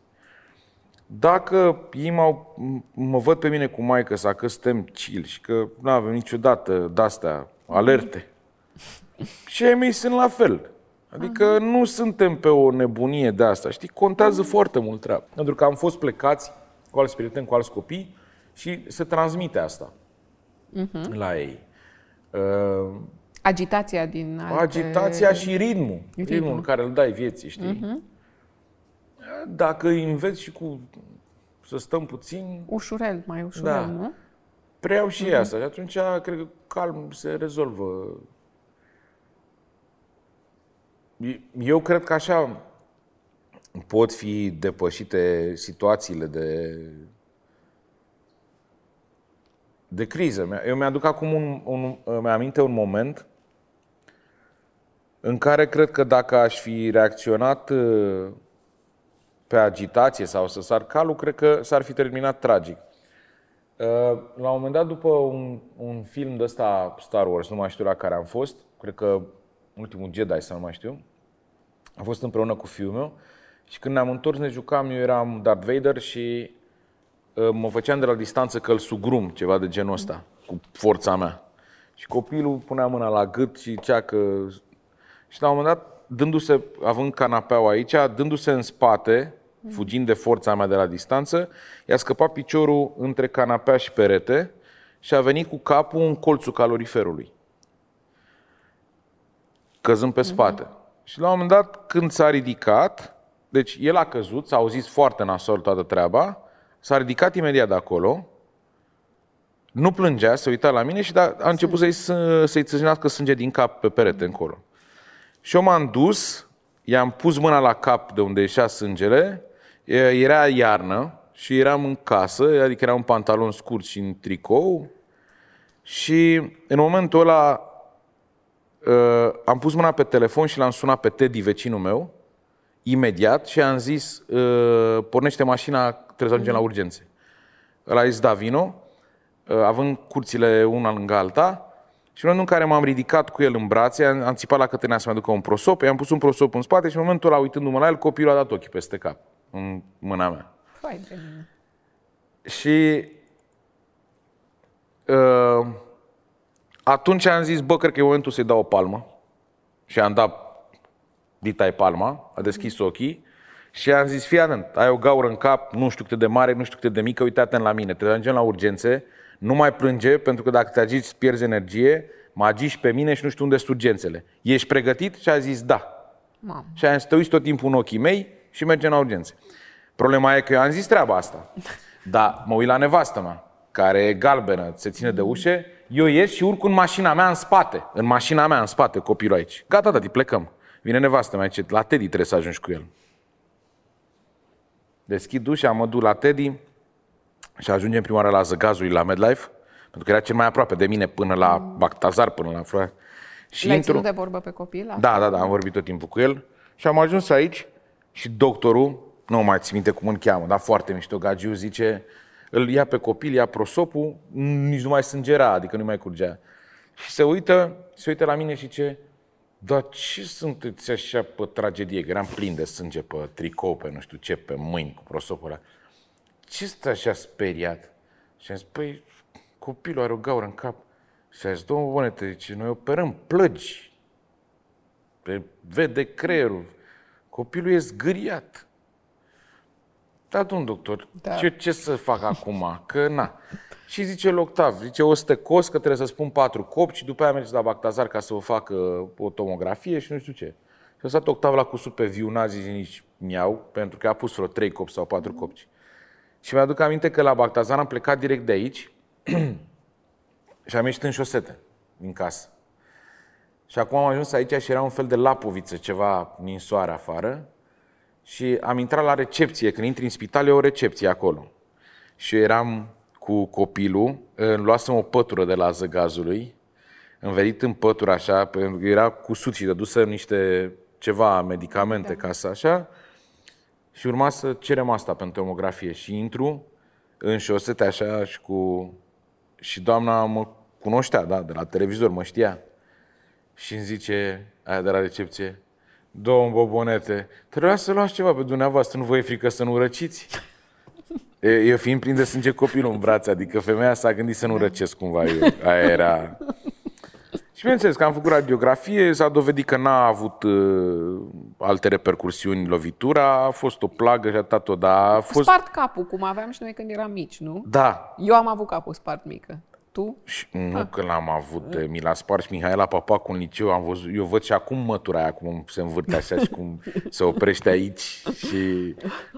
Dacă ei m-au, m- mă văd pe mine cu maică sa că suntem chill și că nu avem niciodată de-astea alerte, și ai mei sunt la fel. Adică nu suntem pe o nebunie de asta, știi? Contează foarte mult treaba. Pentru că am fost plecați cu alți prieteni, cu alți copii și se transmite asta la ei. Uh, Agitația din alte... Agitația și ritmul. Ritmul. Ritmul care îl dai vieții, știi? Dacă îi înveți și cu să stăm puțin, Ușurel, mai ușurel, Da. nu? preiau și ei asta. Și atunci, cred că calm se rezolvă. Eu cred că așa pot fi depășite situațiile de de criză. Eu mi-aduc acum un, un mi-aminte un moment în care cred că dacă aș fi reacționat uh, pe agitație sau să sar calul, cred că s-ar fi terminat tragic. Uh, La un moment dat, după un, un film de ăsta Star Wars, nu mai știu la care am fost, cred că ultimul Jedi sau nu mai știu, am fost împreună cu fiul meu și când ne-am întors ne jucam, eu eram Darth Vader și uh, mă făceam de la distanță că îl sugrum, ceva de genul ăsta, cu forța mea. Și copilul punea mâna la gât și zicea că... Și la un moment dat, dându-se, având canapeaua aici, dându-se în spate, fugind de forța mea de la distanță, i-a scăpat piciorul între canapea și perete și a venit cu capul în colțul caloriferului căzând pe spate. Și la un moment dat, când s-a ridicat, deci el a căzut, s-a auzit foarte nasol toată treaba, s-a ridicat imediat de acolo, nu plângea, se uita la mine și da, a început să-i, să- să-i țâșnească sânge din cap pe perete încolo. Și eu m-am dus, i-am pus mâna la cap de unde ieșea sângele, e- era iarnă și eram în casă, adică era un pantalon scurt și în tricou, și în momentul ăla uh, am pus mâna pe telefon și l-am sunat pe Teddy, vecinul meu, imediat și am zis, uh, pornește mașina, trebuie să ajungem la urgențe. Ăla a zis, da, vino, uh, având curțile una lângă alta, și în momentul în care m-am ridicat cu el în brațe, am, am țipat la cătănea să-mi aducă un prosop, i-am pus un prosop în spate și în momentul ăla, uitându-mă la el, copilul a dat ochii peste cap, în mâna mea. Fai de mine. Și uh, atunci am zis, bă, cred că e momentul să-i dau o palmă. Și am dat ditai palma, a deschis ochii și am zis, fii atent, ai o gaură în cap, nu știu cât de mare, nu știu cât de mică, uite atent la mine, te ajungem la urgențe, nu mai plânge, pentru că dacă te agiți, pierzi energie, mă agiși pe mine și nu știu unde sunt urgențele. Ești pregătit? Și a zis, da. Mamă. Și am zis, te uiți tot timpul în ochii mei și mergem la urgențe. Problema e că eu am zis treaba asta. Dar mă uit la nevastă mea, care e galbenă, se ține de ușe, eu ies și urc în mașina mea în spate. În mașina mea în spate, copilul aici. Gata, tati, plecăm. Vine nevastă mea, zice, la Teddy trebuie să ajungi cu el. Deschid ușa, mă duc la Teddy și ajungem prima oară la Zăgazului, la MedLife, pentru că era cel mai aproape de mine până la Bactazar, până la Florea. Și L-ai intru... ținut de vorbă pe copil? Da, da, da, am vorbit tot timpul cu el. Și am ajuns aici și doctorul, nu mai țin minte cum îl cheamă, dar foarte mișto, Gagiu, zice, îl ia pe copil, ia prosopul, nici nu mai sângera, adică nu mai curgea. Și se uită, se uită la mine și ce, dar ce sunteți așa pe tragedie? Că eram plin de sânge pe tricou, pe nu știu ce, pe mâini cu prosopul ăla. Ce stă așa speriat? Și am zis, păi, copilul are o gaură în cap. Și a zis, domnul Bonete, zice, noi operăm plăgi. Pe vede creierul. Copilul e zgâriat. Da, domn doctor, da. Ce, ce să fac acum? Că na. Și zice Octav, zice o stecos că trebuie să spun patru copci și după aia mergeți la Bactazar ca să vă facă o tomografie și nu știu ce. Și a stat Octav la cusut pe viu, n-a zis nici miau, pentru că a pus vreo trei copci sau patru copci. Și mi-aduc aminte că la Bactazar am plecat direct de aici și am ieșit în șosete din casă. Și acum am ajuns aici și era un fel de lapoviță, ceva soare afară. Și am intrat la recepție. Când intri în spital, e o recepție acolo. Și eu eram cu copilul, îmi luasem o pătură de la zăgazului, învelit în pătură așa, pentru că era cusut și dădusă niște ceva medicamente da. ca să așa. Și urma să cerem asta pentru tomografie. Și intru în șosete așa și cu... Și doamna mă cunoștea, da, de la televizor, mă știa. Și îmi zice, aia de la recepție, Domn Bobonete, trebuia să luați ceva pe dumneavoastră, nu vă e frică să nu răciți? Eu fiind plin de sânge copilul în brațe, adică femeia s-a gândit să nu răcesc cumva eu. Aia era... Și bineînțeles că am făcut radiografie, s-a dovedit că n-a avut uh, alte repercursiuni lovitura, a fost o plagă și atât, dar a fost... Spart capul, cum aveam și noi când eram mici, nu? Da. Eu am avut capul spart mică. Tu? Și nu ha. că l-am avut, mi l-a spart și Mihaela Papac cu liceu, am văzut, eu văd și acum mătura aia cum se învârte așa și cum se oprește aici și...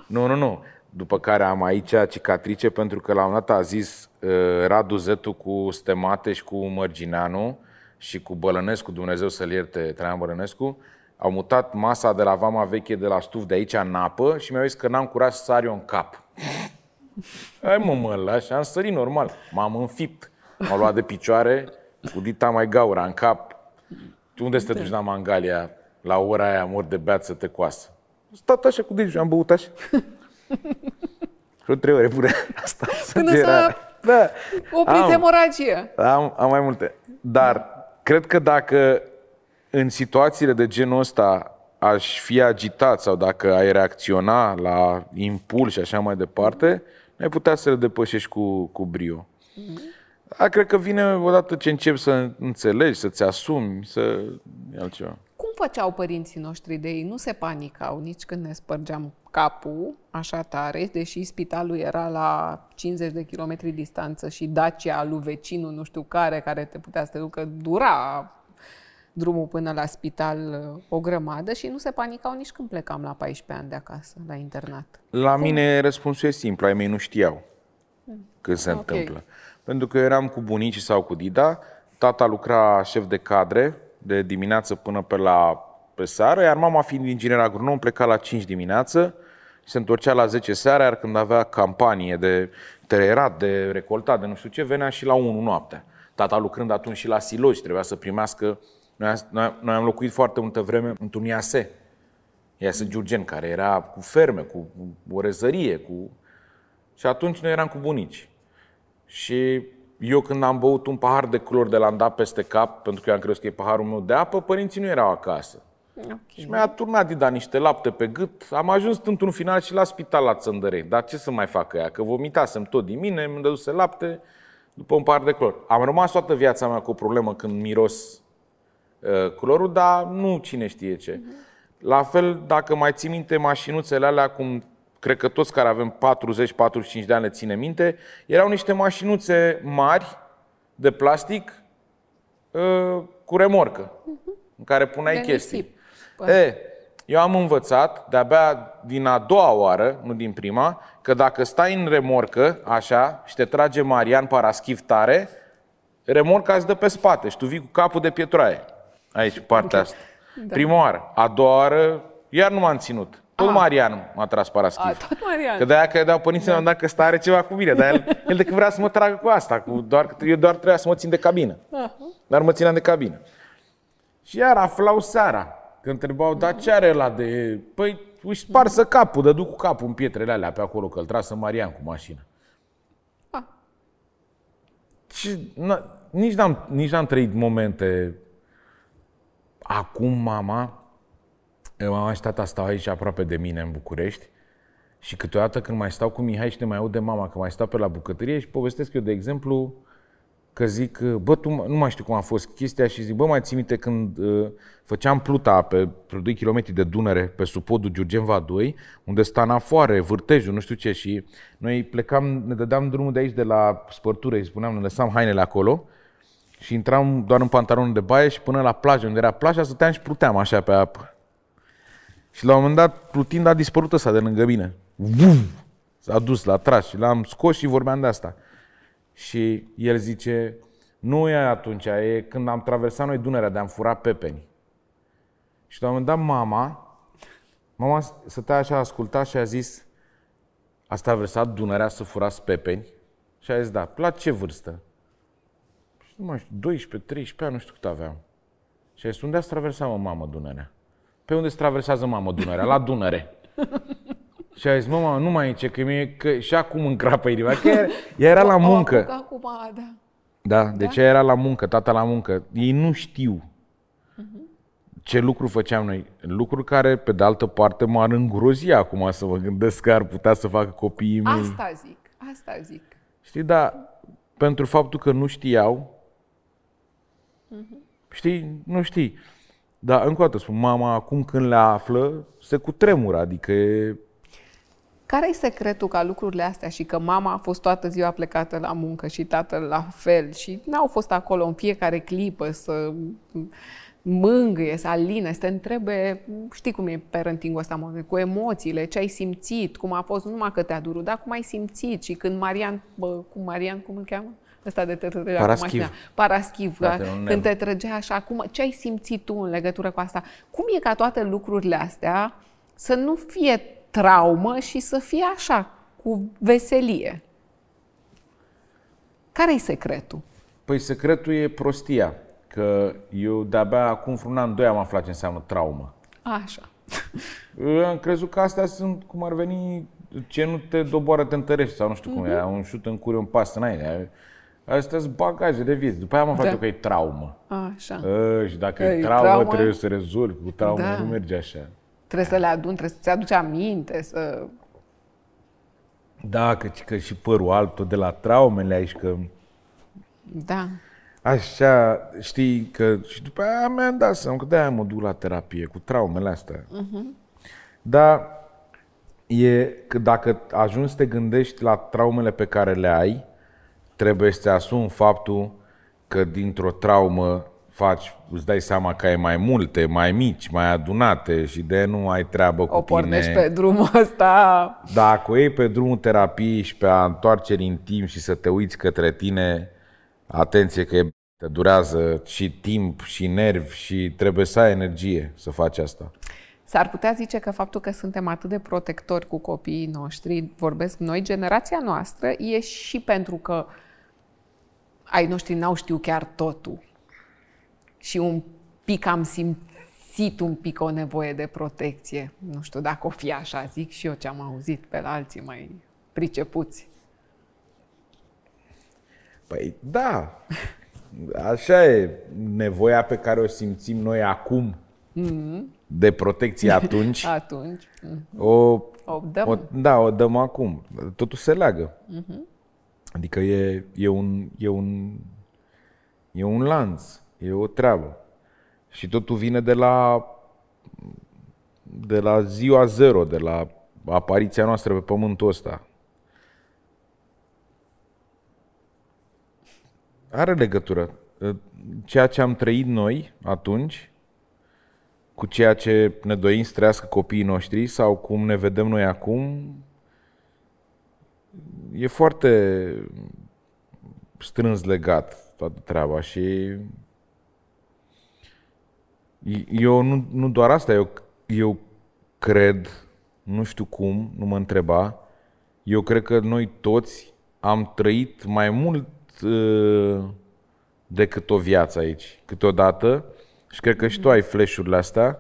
Nu, nu, nu. După care am aici cicatrice pentru că la un dat a zis uh, Radu Zetu cu Stemate și cu Mărgineanu și cu Bălănescu, Dumnezeu să-l ierte, Traian Bălănescu, au mutat masa de la vama veche de la stuf de aici în apă și mi-au zis că n-am curaj să sar eu în cap. Hai mă, mă lași, am sărit normal. M-am înfipt. M-a luat de picioare cu dita mai gaura în cap. Tu unde să te duci la Mangalia la ora aia mor de beat să te coasă? Stat așa cu degetul, am băut așa. Vreo trei ore până asta. Până să da. oprit am, hemoragie. Am, am mai multe. Dar cred că dacă în situațiile de genul ăsta aș fi agitat sau dacă ai reacționa la impuls și așa mai departe, ai putea să le depășești cu, cu brio. Mm-hmm. A, cred că vine odată ce începi să înțelegi, să-ți asumi, să... altceva. Cum făceau părinții noștri de ei? Nu se panicau nici când ne spărgeam capul așa tare, deși spitalul era la 50 de kilometri distanță și Dacia lui vecinul nu știu care, care te putea să te ducă, dura drumul până la spital o grămadă și nu se panicau nici când plecam la 14 ani de acasă, la internat. La Cum? mine răspunsul e simplu, ai mei nu știau când se okay. întâmplă. Pentru că eram cu bunicii sau cu Dida, tata lucra șef de cadre de dimineață până pe la pe seară, iar mama fiind inginer agronom pleca la 5 dimineață și se întorcea la 10 seara, iar când avea campanie de tererat, de recoltat, de nu știu ce, venea și la 1 noaptea. Tata lucrând atunci și la Silogi, trebuia să primească... Noi, noi, noi am locuit foarte multă vreme într-un IAS, IAS Giurgen, care era cu ferme, cu o rezărie, cu... Și atunci noi eram cu bunici. Și eu când am băut un pahar de clor de la dat peste cap, pentru că eu am crezut că e paharul meu de apă, părinții nu erau acasă. Okay. Și mi-a turnat Dida niște lapte pe gât. Am ajuns într-un final și la spital la Țăndărei. Dar ce să mai facă ea? Că vomitasem tot din mine, mi-am dăduse lapte după un pahar de clor. Am rămas toată viața mea cu o problemă când miros uh, clorul, dar nu cine știe ce. Uh-huh. La fel, dacă mai ții minte mașinuțele alea cum cred că toți care avem 40-45 de ani le ține minte, erau niște mașinuțe mari de plastic uh, cu remorcă, în care puneai de chestii. E, eu am învățat, de-abia din a doua oară, nu din prima, că dacă stai în remorcă, așa, și te trage Marian Paraschiv tare, remorca îți dă pe spate și tu vii cu capul de pietroaie. Aici, partea asta. Da. Prima oară. A doua oară, iar nu m-am ținut. Tot Marian m-a tras paraschiv. A, tot Marian. Că de-aia credeau părinții da. dacă ăsta are ceva cu mine. Dar el, el decât vrea să mă tragă cu asta. Cu doar, eu doar trebuia să mă țin de cabină. Dar mă țineam de cabină. Și iar aflau seara. Că întrebau, dar ce are ăla de... Păi își sparsă capul, dă cu capul în pietrele alea pe acolo, că îl trasă Marian cu mașina. Ah. Și n- nici n-am, nici n-am trăit momente acum mama, mama și tata stau aici aproape de mine în București și câteodată când mai stau cu Mihai și ne mai aud de mama că mai stau pe la bucătărie și povestesc eu, de exemplu, că zic, bă, tu, nu mai știu cum a fost chestia și zic, bă, mai ții minte când uh, făceam pluta pe, pe 2 km de Dunăre, pe supodul Giurgem 2, unde sta anafoare, vârtejul, nu știu ce, și noi plecam, ne dădeam drumul de aici, de la spărtură, îi spuneam, ne lăsam hainele acolo și intram doar în pantalonul de baie și până la plajă, unde era plaja, stăteam și pluteam așa pe apă. Și la un moment dat, plutind, a dispărut ăsta de lângă mine. Vum! S-a dus, l-a tras și l-am scos și vorbeam de asta. Și el zice, nu e atunci, e când am traversat noi Dunărea de am furat pepeni. Și la un moment dat mama, mama stătea așa, asculta și a zis, ați traversat Dunărea să furați pepeni? Și a zis, da, la ce vârstă? Și nu mai știu, 12, 13 ani, nu știu cât aveam. Și a zis, unde ați traversat, mă, mamă, Dunărea? Pe unde se traversează, mamă, Dunărea? La Dunăre. Și a zis, mama, nu mai ce, că, mie, că și acum încrapă inima, că ea, ea era la muncă. acum, da. Da, de ce era la muncă, tata la muncă. Ei nu știu ce lucru făceam noi. Lucruri care, pe de altă parte, m-ar îngrozi acum să mă gândesc că ar putea să facă copiii mei. Asta zic, asta zic. Știi, dar pentru faptul că nu știau, știi, nu știi. Dar încă o dată spun, mama acum când le află, se cutremură, adică e care e secretul ca lucrurile astea și că mama a fost toată ziua plecată la muncă și tatăl la fel și n-au fost acolo în fiecare clipă să mângâie, să aline, să te întrebe, știi cum e parenting ăsta, cu emoțiile, ce ai simțit, cum a fost, nu numai că te-a durut, dar cum ai simțit și când Marian, bă, cu Marian, cum îl cheamă? Ăsta de te trăgea Paraschiv. Cu Paraschiv, da, când te trăgea așa, cum, ce ai simțit tu în legătură cu asta? Cum e ca toate lucrurile astea să nu fie traumă și să fie așa, cu veselie. Care e secretul? Păi secretul e prostia. Că eu de-abia acum vreun an, doi am aflat ce înseamnă traumă. Așa. Eu am crezut că astea sunt, cum ar veni, ce nu te doboară, te întărești sau nu știu cum mm-hmm. e, un șut în cur, un pas înainte. Astea sunt bagaje de vieță. După aia am aflat da. că e traumă. Așa. A, și dacă e, e traumă, traumă, trebuie să rezolvi. Cu traumă da. nu merge așa. Trebuie să le adun, trebuie să-ți aduci aminte, să... Da, că, că și părul alb tot de la traumele aici, că... Da. Așa, știi, că și după aia mi-am dat seama că de-aia mă duc la terapie cu traumele astea. Uh-huh. Dar e că dacă ajungi să te gândești la traumele pe care le ai, trebuie să-ți asumi faptul că dintr-o traumă faci, îți dai seama că ai mai multe, mai mici, mai adunate și de nu ai treabă cu o tine. O pornești pe drumul ăsta. Dacă o iei pe drumul terapiei și pe a întoarceri în timp și să te uiți către tine, atenție că e te durează și timp și nervi și trebuie să ai energie să faci asta. S-ar putea zice că faptul că suntem atât de protectori cu copiii noștri, vorbesc noi, generația noastră, e și pentru că ai noștri n-au știu chiar totul și un pic am simțit un pic o nevoie de protecție. Nu știu dacă o fi așa, zic și eu ce am auzit pe la alții mai pricepuți. Păi da, așa e nevoia pe care o simțim noi acum mm-hmm. de protecție atunci. atunci. Mm-hmm. O, o dăm. O, da, o dăm acum. Totul se leagă. Mm-hmm. Adică e, e, un, e, un, e un lanț. E o treabă. Și totul vine de la, de la ziua zero, de la apariția noastră pe pământul ăsta. Are legătură. Ceea ce am trăit noi atunci cu ceea ce ne dorim să trăiască copiii noștri sau cum ne vedem noi acum e foarte strâns legat toată treaba și eu nu, nu doar asta, eu, eu cred nu știu cum, nu mă întreba, eu cred că noi toți am trăit mai mult uh, decât o viață aici, câteodată, și cred că și tu ai flash-urile astea,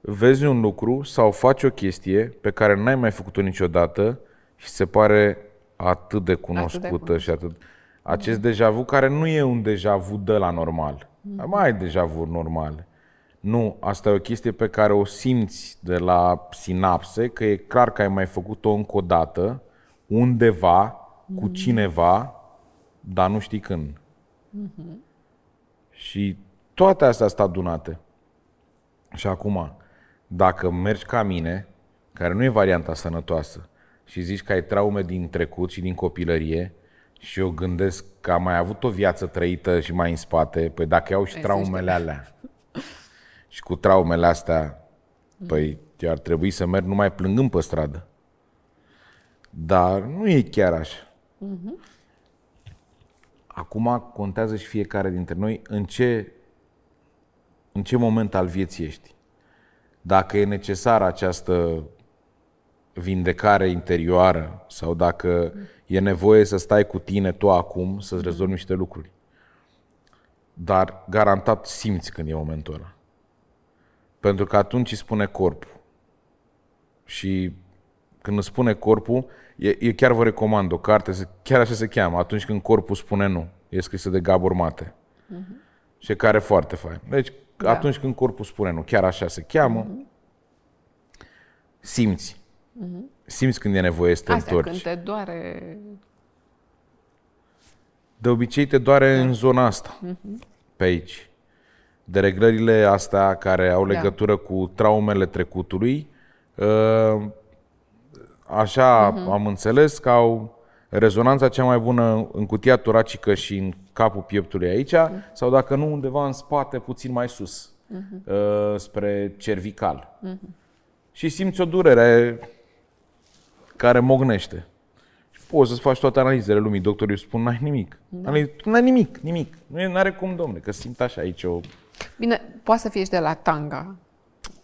vezi un lucru sau faci o chestie pe care n-ai mai făcut-o niciodată și se pare atât de cunoscută cunoscută. și atât... Acest deja vu care nu e un deja vu de la normal. Mai ai deja vu normal. Nu, asta e o chestie pe care o simți de la sinapse, că e clar că ai mai făcut-o încă o dată, undeva, cu cineva, dar nu știi când. Și toate astea sunt adunate. Și acum, dacă mergi ca mine, care nu e varianta sănătoasă, și zici că ai traume din trecut și din copilărie, și eu gândesc că am mai avut o viață trăită și mai în spate, păi dacă iau și Păi traumele alea, și cu traumele astea, păi eu ar trebui să merg numai plângând pe stradă. Dar nu e chiar așa. Acum contează și fiecare dintre noi în ce, în ce moment al vieții ești. Dacă e necesară această vindecare interioară sau dacă e nevoie să stai cu tine tu acum să-ți rezolvi niște lucruri. Dar garantat simți când e momentul ăla. Pentru că atunci îți spune corpul. Și când îți spune corpul, eu, eu chiar vă recomand o carte, se- chiar așa se cheamă, atunci când corpul spune nu. E scrisă de Gabor Mate. Și e care e foarte fain. Deci, Da. atunci când corpul spune nu, chiar așa se cheamă, simți. Simți când e nevoie să te Astea, întorci. când te doare... De obicei te doare în zona asta, pe aici. De reglările astea care au Da. legătură cu traumele trecutului, uh, așa am înțeles că au rezonanța cea mai bună în cutia toracică și în capul pieptului aici, sau dacă nu, undeva în spate, puțin mai sus, uh, spre cervical. Și simți o durere care mognește. Și poți să-ți faci toate analizele lumii. Doctorii îți spun, n-ai nimic. Da. N-ai nimic, nimic. Nu are cum, domne, că simt așa aici o... Bine, poate să fie și de la tanga.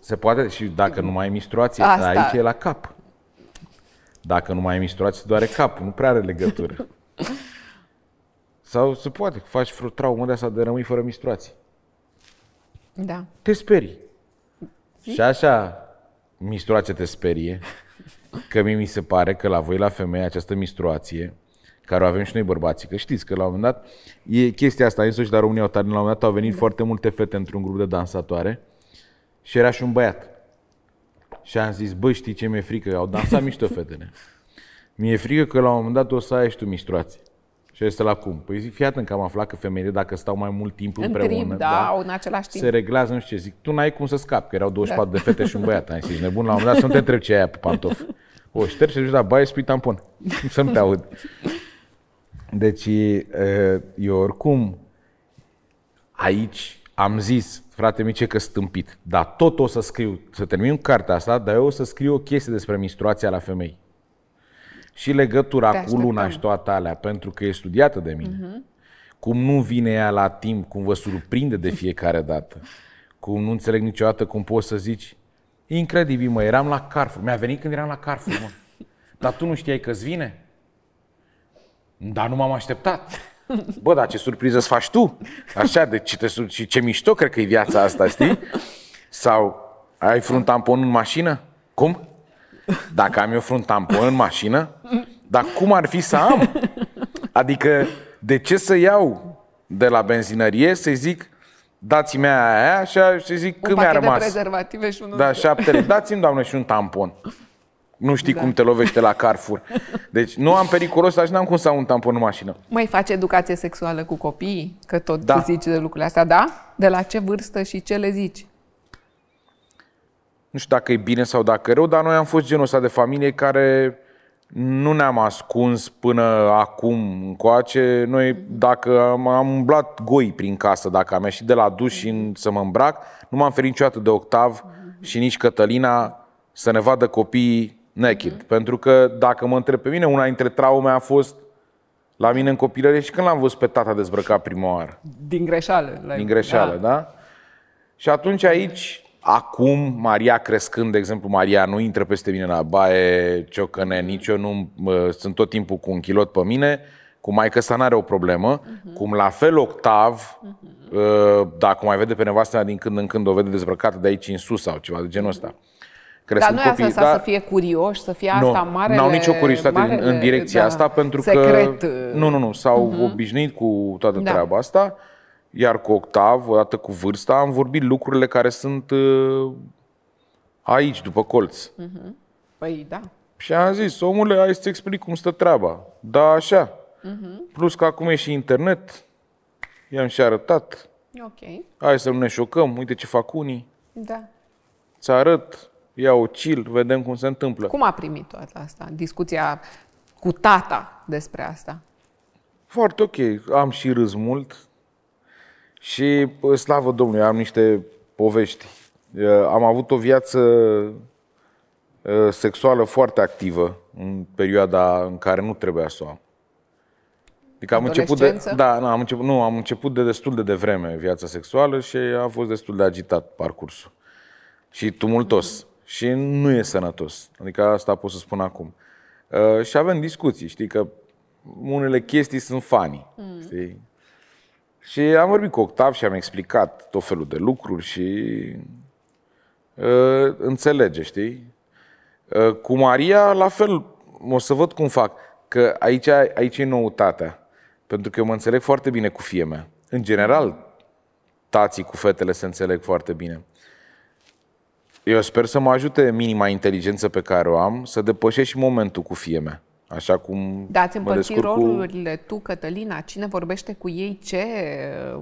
Se poate și dacă nu mai ai menstruație, Asta. aici e la cap. Dacă nu mai ai menstruație, doare capul, nu prea are legătură. Sau se poate, că faci vreo traumă de asta de rămâi fără menstruație. Da. Te sperii. Și așa menstruația te sperie, că mie mi se pare că la voi, la femei, această menstruație, care o avem și noi bărbații, că știți că la un moment dat, e chestia asta, însuși la România, la un moment dat au venit foarte multe fete într-un grup de dansatoare și era și un băiat. Și am zis, băi, știi ce mi-e frică? Au dansat mișto fetele. Mi-e frică că la un moment dat o să ai și tu menstruație. Și este la cum? Păi zic, fii atent că am aflat că femeile, dacă stau mai mult timp În împreună, trip, da, au în același timp. se reglează, nu știu ce. Zic, tu n-ai cum să scapi, că erau 24 de fete și un băiat. Am zis, ești nebun la un moment dat să nu te întreb ce e aia pe pantof. O ștergi și zici, da, baie, spui tampon. să nu te aud. Deci, e, eu oricum, aici am zis, frate mice, că stâmpit, dar tot o să scriu, să termin cartea asta, dar eu o să scriu o chestie despre menstruația la femei. Și legătura Te cu luna așteptăm. și toate alea, pentru că e studiată de mine. Cum nu vine ea la timp, cum vă surprinde de fiecare dată. Cum nu înțeleg niciodată cum poți să zici, e incredibil, mă, eram la Carrefour. Mi-a venit când eram la Carrefour, mă. Dar tu nu știai că-ți vine? Dar nu m-am așteptat. Bă, dar ce surpriză îți faci tu? Așa, de ce te, sur- și ce mișto cred că e viața asta, știi? Sau ai vreun tampon în mașină? Cum? Dacă am eu vreun tampon în mașină? Dar cum ar fi să am? Adică, de ce să iau de la benzinărie să zic dați-mi aia, aia și aia, și zic Un cât mi-a pachet de rămas? prezervative și unul Da, de... șapte lei. Dați-mi, doamnă, și un tampon. Nu știi Da. cum te lovește la Carrefour. Deci nu am periculos, dar și n-am cum să am un tampon în mașină. Mai faci educație sexuală cu copiii? Că tot Da. tu zici de lucrurile astea, da? De la ce vârstă și ce le zici? Nu știu dacă e bine sau dacă e rău, dar noi am fost genul ăsta de familie care nu ne-am ascuns până acum încoace. Noi, dacă am, am umblat goi prin casă, dacă am ieșit de la duș și în- să mă îmbrac, nu m-am ferit niciodată de Octav și nici Cătălina să ne vadă copiii naked. Pentru că, dacă mă întreb pe mine, una dintre traume a fost la mine în copilărie și când l-am văzut pe tata dezbrăcat prima oară Din greșeală. La... din greșeală, da. da? Și atunci aici Acum, Maria crescând, de exemplu, Maria nu intră peste mine la baie, ciocăne, nici eu nu mă, sunt tot timpul cu un kilot pe mine, cu maică sa n-are o problemă, uh-huh. cum la fel Octav, uh-huh. dacă mai vede pe nevastă mea din când în când, o vede dezbrăcată de aici în sus sau ceva de genul ăsta. Dar nu e asta, asta să fie curioși, să fie asta nu, mare. N-au nicio curiozitate marele, în direcția da, asta pentru secret. că... Nu, nu, nu, s-au uh-huh. obișnuit cu toată da. treaba asta. Iar cu Octav, odată cu vârsta, am vorbit lucrurile care sunt uh, aici, după colț. Uh-huh. Păi da. Și am zis, omule, hai să-ți explic cum stă treaba. Da, așa. Uh-huh. Plus că acum e și internet. I-am și arătat. Ok. Hai să nu ne șocăm, uite ce fac unii. Da. Ți arăt, ia o chill, vedem cum se întâmplă. Cum a primit toată asta? Discuția cu tata despre asta? Foarte ok. Am și râs mult. Și, slavă Domnului, am niște povești. Am avut o viață sexuală foarte activă în perioada în care nu trebuia să o am. Adică am început de, da, nu, am început, nu, am început de destul de devreme viața sexuală și a fost destul de agitat parcursul. Și tumultos. Mm-hmm. Și nu e sănătos. Adică asta pot să spun acum. Uh, și avem discuții, știi, că unele chestii sunt fani. Mm. Știi? Și am vorbit cu Octav și am explicat tot felul de lucruri și uh, înțelege, știi? Uh, cu Maria, la fel, o să văd cum fac. Că aici, aici e noutatea. Pentru că eu mă înțeleg foarte bine cu fie mea. În general, tații cu fetele se înțeleg foarte bine. Eu sper să mă ajute minima inteligență pe care o am să depășesc și momentul cu fie mea. Așa cum Da, ați împărțit rolurile cu... tu, Cătălina, cine vorbește cu ei, ce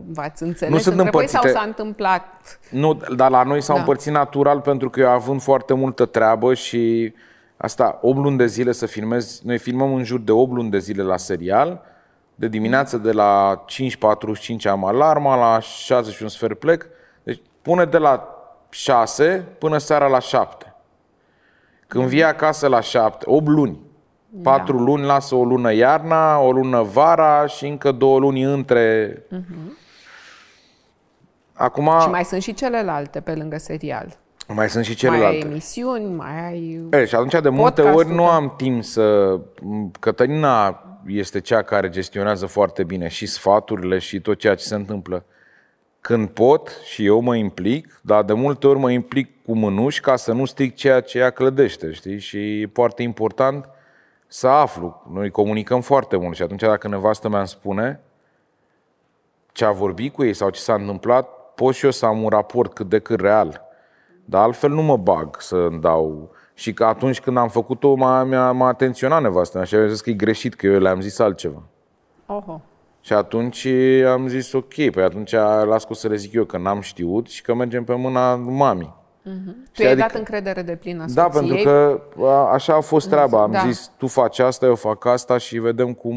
v-ați înțeles? Nu sunt între voi sau s-a întâmplat? Nu, dar la noi s-au da. împărțit natural pentru că eu având foarte multă treabă și asta 8 luni de zile să filmez, noi filmăm în jur de 8 luni de zile la serial, de dimineață de la 5.45 am alarma, la 6 și un sfert plec, deci pune de la 6 până seara la 7. Când vii acasă la 7, 8 luni, Patru da. luni lasă o lună iarna, o lună vara și încă două luni între. Uh-huh. Acum... Și mai sunt și celelalte pe lângă serial. Mai sunt și celelalte. Mai ai emisiuni, mai ai... E, și atunci de multe ori nu am timp să... Cătălina este cea care gestionează foarte bine și sfaturile și tot ceea ce se întâmplă. Când pot și eu mă implic, dar de multe ori mă implic cu mânuși ca să nu stric ceea ce ea clădește, știi? Și e foarte important să aflu. Noi comunicăm foarte mult și atunci dacă nevastă mea îmi spune ce a vorbit cu ei sau ce s-a întâmplat, pot și eu să am un raport cât de cât real. Dar altfel nu mă bag să îmi dau... Și că atunci când am făcut-o, m-a, m-a, m-a atenționat nevastă mea și am zis că e greșit, că eu le-am zis altceva. Oho. Și atunci am zis ok, păi atunci las cu să le zic eu că n-am știut și că mergem pe mâna mamii. Uh-huh. Tu i-ai adică, dat încredere de plină Da, pentru că a, așa a fost treaba. Am da. zis, tu faci asta, eu fac asta și vedem cum...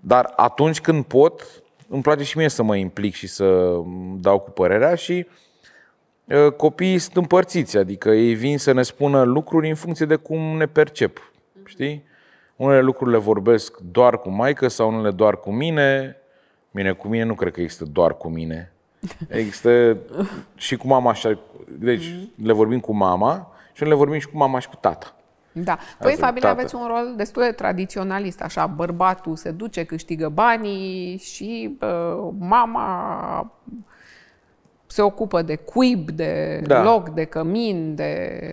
Dar atunci când pot, îmi place și mie să mă implic și să dau cu părerea și uh, copiii sunt împărțiți, adică ei vin să ne spună lucruri în funcție de cum ne percep, știi? Unele lucruri le vorbesc doar cu maică sau unele doar cu mine. Bine, cu mine nu cred că există doar cu mine. Există și cu mama așa. Deci mm-hmm. le vorbim cu mama și le vorbim și cu mama și cu tata. Da. Voi, familia, aveți un rol destul de tradiționalist, așa, bărbatul se duce, câștigă banii și uh, mama se ocupă de cuib, de da. loc, de cămin, de...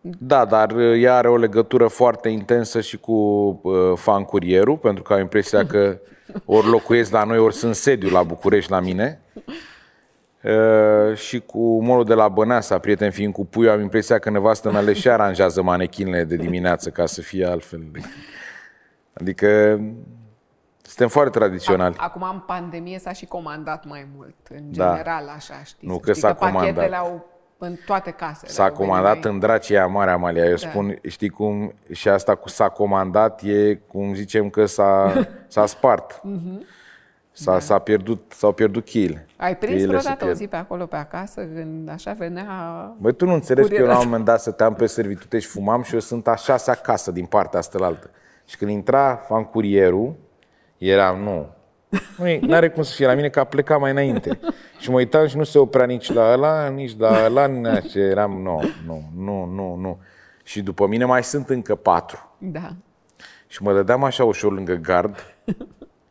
Da, dar ea are o legătură foarte intensă și cu uh, fan curierul, pentru că am impresia că ori locuiesc la noi, ori sunt sediu la București la mine. Uh, și cu molul de la Băneasa, prieten fiind cu puiul, am impresia că nevastă mea le și aranjează manechinele de dimineață ca să fie altfel. Adică suntem foarte tradiționali. Acum, în pandemie, s-a și comandat mai mult, în da. general, da. așa, știți? Nu că s-a că comandat. Pachetele au în toate casele. S-a comandat în Dracia Mare Amalia. Eu da. spun, știi cum, și asta cu s-a comandat e cum zicem că s-a, s-a spart. Uh-huh. S-a, da. s-a pierdut, s-au pierdut cheile. Ai prins vreodată o zi pe acolo, pe acasă, când așa venea... Băi, tu nu înțelegi că eu la un moment dat stăteam pe servitute și fumam și eu sunt a șasea casă din partea asta la altă. Și când intra fan curierul, eram, nu, Nu are cum să fie la mine, că a plecat mai înainte. Și mă uitam și nu se oprea nici la ăla, nici la ăla, și eram, nu, nu, nu, nu, nu. Și după mine mai sunt încă patru. Da. Și mă dădeam așa ușor lângă gard.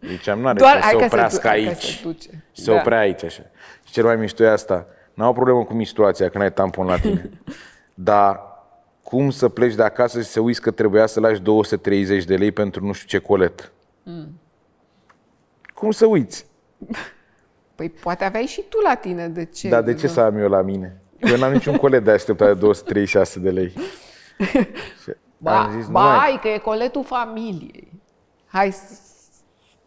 Ziceam, nu are Doar cum să hai se că se oprească du- hai că aici. se duce. Și se Da. oprea aici așa. Și cel mai mișto e asta. N-au problemă cu menstruația când ai tampon la tine. Dar cum să pleci de acasă și să uiți că trebuia să lași 230 de lei pentru nu știu ce colet? Mm. Cum să uiți? Păi poate aveai și tu la tine, de ce? Dar de ce să am eu la mine? Eu n-am niciun colet de așteptat de 236 de lei. Și Ba, am zis, nu ba mai- ai, că e coletul familiei. Hai să,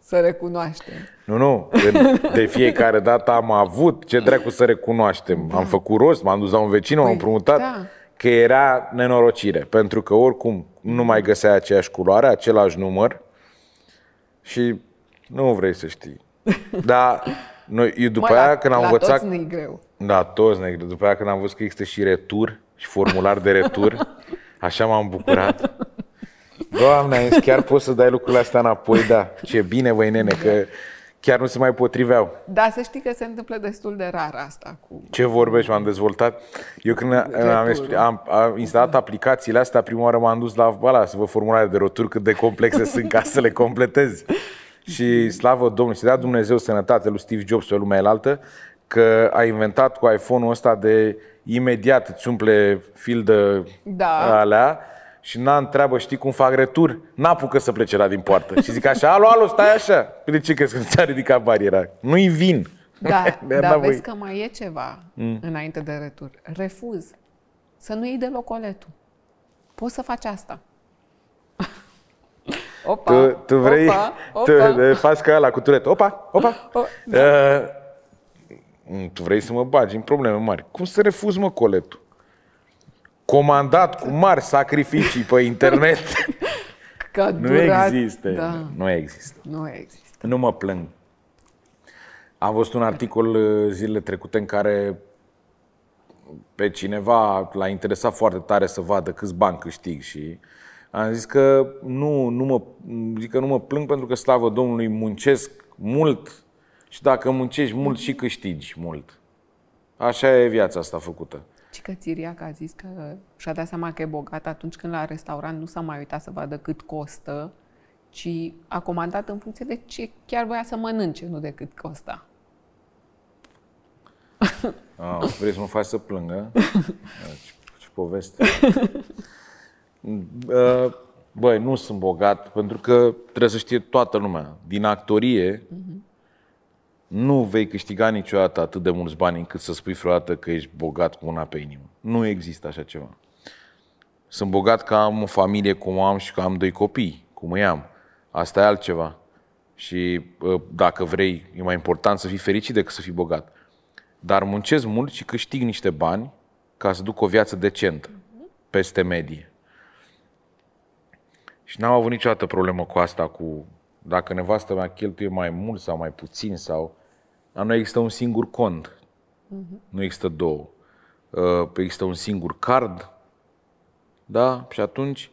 să recunoaștem. Nu, nu. De, de fiecare dată am avut. Ce dracu să recunoaștem? Am făcut rost, m-am dus la un vecin, m-am Păi, împrumutat. da. Că era nenorocire. Pentru că oricum nu mai găsea aceeași culoare, același număr. Și nu vrei să știi. Dar noi, eu după Mă, aia la, când am la învățat... toți nu-i greu. Da, toți negri. După aia când am văzut că există și retur și formular de retur, așa m-am bucurat. Doamne, am zis, chiar poți să dai lucrurile astea înapoi? Da, ce bine, băi nene, că chiar nu se mai potriveau. Dar să știi că se întâmplă destul de rar asta cu... Ce vorbești, m-am dezvoltat. Eu când am, expli- am, am instalat aplicațiile astea, prima oară m-am dus la ăla, să văd formulare de roturi cât de complexe sunt ca să le completez. Și slavă Domnului, să dea Dumnezeu sănătate lui Steve Jobs pe lumea elaltă, că a inventat cu iPhone-ul ăsta de imediat îți umple fil de Da. alea și n-a întreabă, știi cum fac retur? N-apucă să plece la din poartă. Și zic așa, alo, alo, stai așa. Păi de ce crezi că nu ți-a ridicat bariera? Nu-i vin. Da, Mi-a dar dat vezi voie. că mai e ceva mm. înainte de retur. Refuz. Să nu iei deloc coletul. Poți să faci asta. Opa, Tu, tu vrei, opa, tu opa. de- faci ca ăla cu turet. Opa, opa. O, Uh, mm, tu vrei să mă bagi în probleme mari. Cum să refuz, mă, coletul? Comandat cu mari sacrificii pe internet. Că nu durat, există. Da, Nu există. nu există. Nu mă plâng. Am văzut un articol uh, zilele trecute în care pe cineva l-a interesat foarte tare să vadă câți bani câștig și am zis că nu, nu mă, zic că nu mă plâng pentru că, slavă Domnului, muncesc mult și dacă muncești mult și câștigi mult. Așa e viața asta făcută. Și că Țiriac a zis că și-a dat seama că e bogat atunci când la restaurant nu s-a mai uitat să vadă cât costă, ci a comandat în funcție de ce chiar voia să mănânce, nu de cât costa. Ah, vrei să mă faci să plângă? Ce, ce poveste. Uh, Băi, nu sunt bogat, pentru că trebuie să știe toată lumea. Din actorie, nu vei câștiga niciodată atât de mulți bani încât să spui vreodată că ești bogat cu una pe inimă. Nu există așa ceva. Sunt bogat că am o familie cum am și că am doi copii, cum îi am. Asta e altceva. Și uh, dacă vrei, e mai important să fii fericit decât să fii bogat. Dar muncesc mult și câștig niște bani ca să duc o viață decentă, peste medie. Și n-am avut niciodată problemă cu asta, cu dacă nevastă mea cheltuie mai mult sau mai puțin sau... Dar nu există un singur cont. Nu există două. Uh, Există un singur card. Da? Și atunci,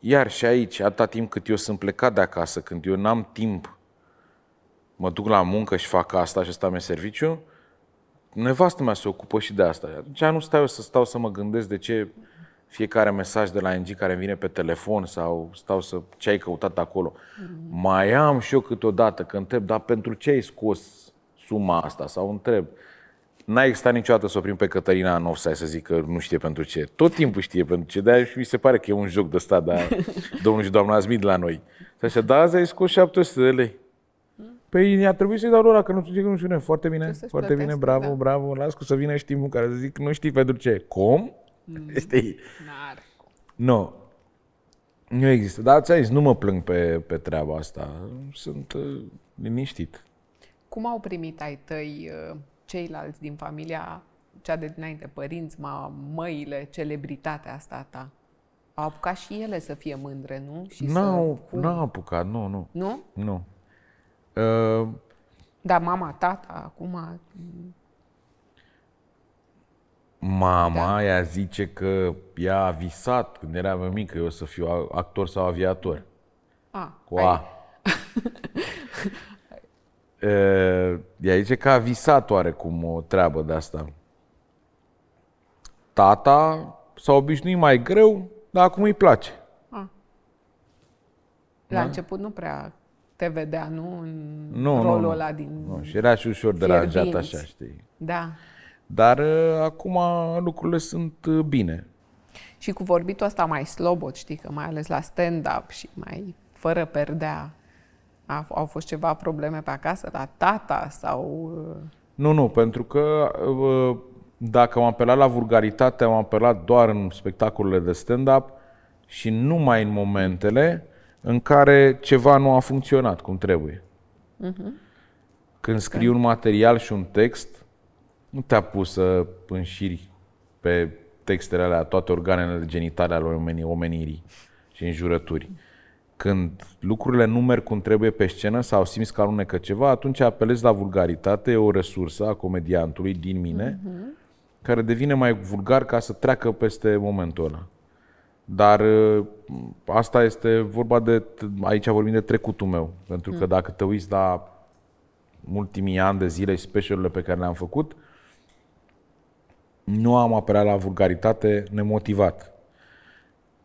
iar și aici, atâta timp cât eu sunt plecat de acasă, când eu n-am timp, mă duc la muncă și fac asta și ăsta mi serviciu, nevastă mea se ocupă și de asta. Atunci nu stau eu să stau să mă gândesc de ce fiecare mesaj de la NG care îmi vine pe telefon sau stau să ce ai căutat acolo. Mai am și eu câteodată că întreb, dar pentru ce ai scos suma asta? Sau întreb. N-a existat niciodată să oprim pe Cătălina în offside să zic că nu știe pentru ce. Tot timpul știe pentru ce. De-aia și mi se pare că e un joc de ăsta, dar domnul și doamna Smith la noi. Și așa, da, azi ai scos 700 de lei. Păi a trebuit să-i dau lor că nu știu că nu știu. Foarte bine, să-și foarte bine, plătească, bravo, da. bravo. Las că să vină și timpul care să zic nu știi pentru ce. Cum? Știi? N-are cum. Nu. Nu există. Dar ți-am zis, nu mă plâng pe, pe treaba asta. Sunt uh, liniștit. Cum au primit ai tăi uh, ceilalți din familia cea de dinainte, părinți, ma, măile, celebritatea asta a ta? Au apucat și ele să fie mândre, nu? Și N-au, să... Cum? n-au apucat, nu, nu. Nu? Nu. Uh, Dar mama, tata, acum... mama da. ea zice că ea a visat când era mai mică eu o să fiu a- actor sau aviator. A, Cu ai- A. Uh, de aici că a visat oarecum o treabă de asta. Tata s-a obișnuit mai greu, dar acum îi place. Ah. La da? început nu prea te vedea, nu? În nu, rolul nu, nu. ăla din... Nu, și era și ușor deranjat așa, știi. Da. Dar uh, acum lucrurile sunt uh, bine. Și cu vorbitul ăsta mai slobot, știi, că mai ales la stand-up și mai fără perdea, a, au fost ceva probleme pe acasă, la tata sau... Uh, Nu, nu, pentru că uh, dacă am apelat la vulgaritate, am apelat doar în spectacolele de stand-up și numai în momentele în care ceva nu a funcționat cum trebuie. Când scrii un material și un text, nu te-a pus să înșiri pe textele alea toate organele genitale ale omenii, omenirii și înjurături. Când lucrurile nu merg cum trebuie pe scenă sau simți că alunecă ceva, atunci apelezi la vulgaritate, e o resursă a comediantului din mine, care devine mai vulgar ca să treacă peste momentul ăla. Dar uh, asta este vorba de, aici vorbim de trecutul meu, pentru că dacă te uiți la ultimii ani de zile și specialurile pe care le-am făcut, nu am apărat la vulgaritate nemotivat.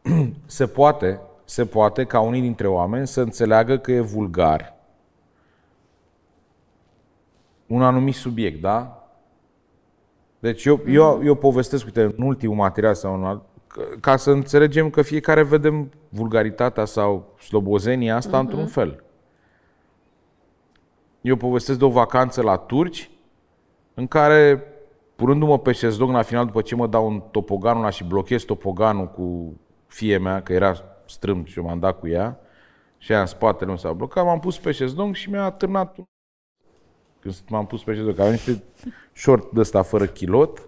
Se poate, se poate ca unii dintre oameni să înțeleagă că e vulgar un anumit subiect, da? Deci eu, eu, eu povestesc, uite, în ultimul material sau în alt, ca- ca să înțelegem că fiecare vedem vulgaritatea sau slobozenia asta într-un fel. Eu povestesc de o vacanță la turci în care, punându-mă pe șezlong la final, după ce mă dau un topoganul ăla și blochez topoganul cu fie mea, că era strâmb și eu m-am dat cu ea, și ea în spatele nu s-a blocat, m-am pus pe șezlong și mi-a târnat un... Când m-am pus pe șezlong, că aveam niște short de ăsta fără kilot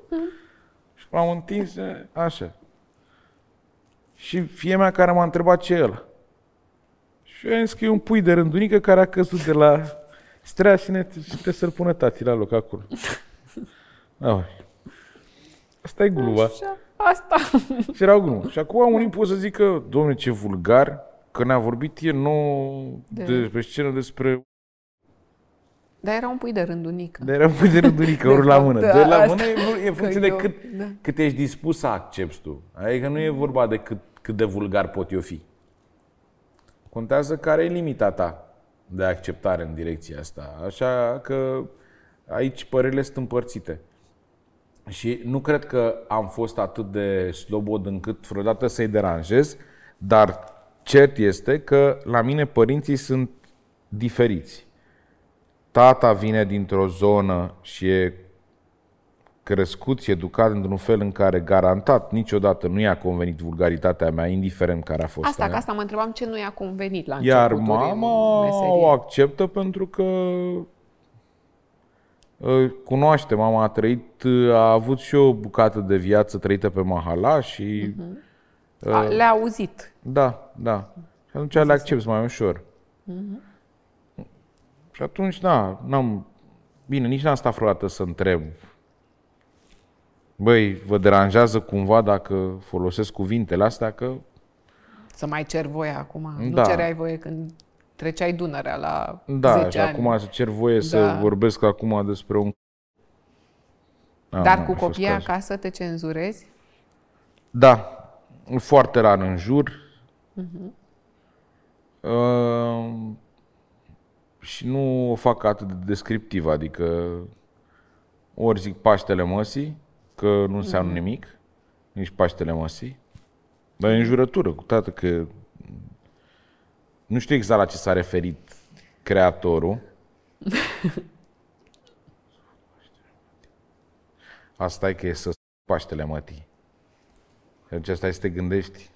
și m-am întins așa. Și fie mea care m-a întrebat ce e ăla. Și eu am zis că e un pui de rândunică care a căzut de la strea și, ne, și trebuie să-l pună tati la loc acolo. Da, Asta e gluma. Așa, asta. Și era o glumă. Și acum unii pot să zică, domnule, ce vulgar, că ne-a vorbit el nou De- de, pe scenă despre... Dar era un pui de rândunică. Dar era un pui de rândunică, ori la fapt, mână. da, De la asta- mână e, e în că funcție de eu- cât, da. cât ești dispus să accepti tu. Adică nu e vorba de cât, cât de vulgar pot eu fi. Contează care e limita ta de acceptare în direcția asta. Așa că aici părerile sunt împărțite. Și nu cred că am fost atât de slobod încât vreodată să-i deranjez, dar cert este că la mine părinții sunt diferiți. Tata vine dintr-o zonă și e crescut și educat într-un fel în care garantat niciodată nu i-a convenit vulgaritatea mea, indiferent care a fost Asta, aia. că asta mă întrebam ce nu i-a convenit la Iar începuturi în mama meserie. o acceptă pentru că uh, cunoaște, mama a trăit, uh, a avut și o bucată de viață trăită pe Mahala și A, Le-a auzit. da, da. Și atunci le accepti mai ușor. Și atunci, da, n-am... Bine, nici n-am stat vreodată să întreb. Băi, vă deranjează cumva dacă folosesc cuvintele astea? Că Să mai cer voie acum. Da. Nu cereai voie când treceai Dunărea la Da, 10 și ani. acum să cer voie să Da. vorbesc acum despre un... Ah, Dar nu cu a fost copiii cazul. acasă te cenzurezi? Da, foarte rar în jur. Mhm. Uh, și nu o fac atât de descriptiv, adică ori zic Paștele Măsii, că nu înseamnă Mhm. nimic, nici Paștele Măsii, dar e în jurătură, cu toate că nu știu exact la ce s-a referit creatorul. Asta e că e să Paștele Mătii. Deci asta e să te gândești.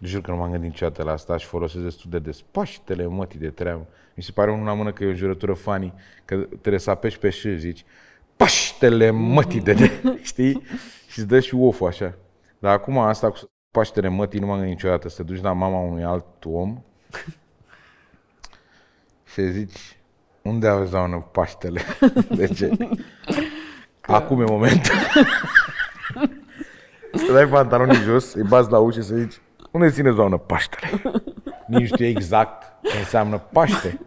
Jur că nu m-am gândit niciodată la asta și folosesc destul de des. Paștele mătii de treabă. Mi se pare una mână că e o jurătură funny, că trebuie să apeși pe și zici Paștele mătii de, de știi? Și îți dă și off așa. Dar acum asta cu Paștele mătii nu m-am gândit niciodată. Să te duci la mama unui alt om și îi zici unde aveți doamnă Paștele? De ce? Acum e momentul. Să dai pantalonii jos, îi bați la ușă și să zici unde țineți, doamnă, Paștele? Nici nu știu exact ce înseamnă Paște.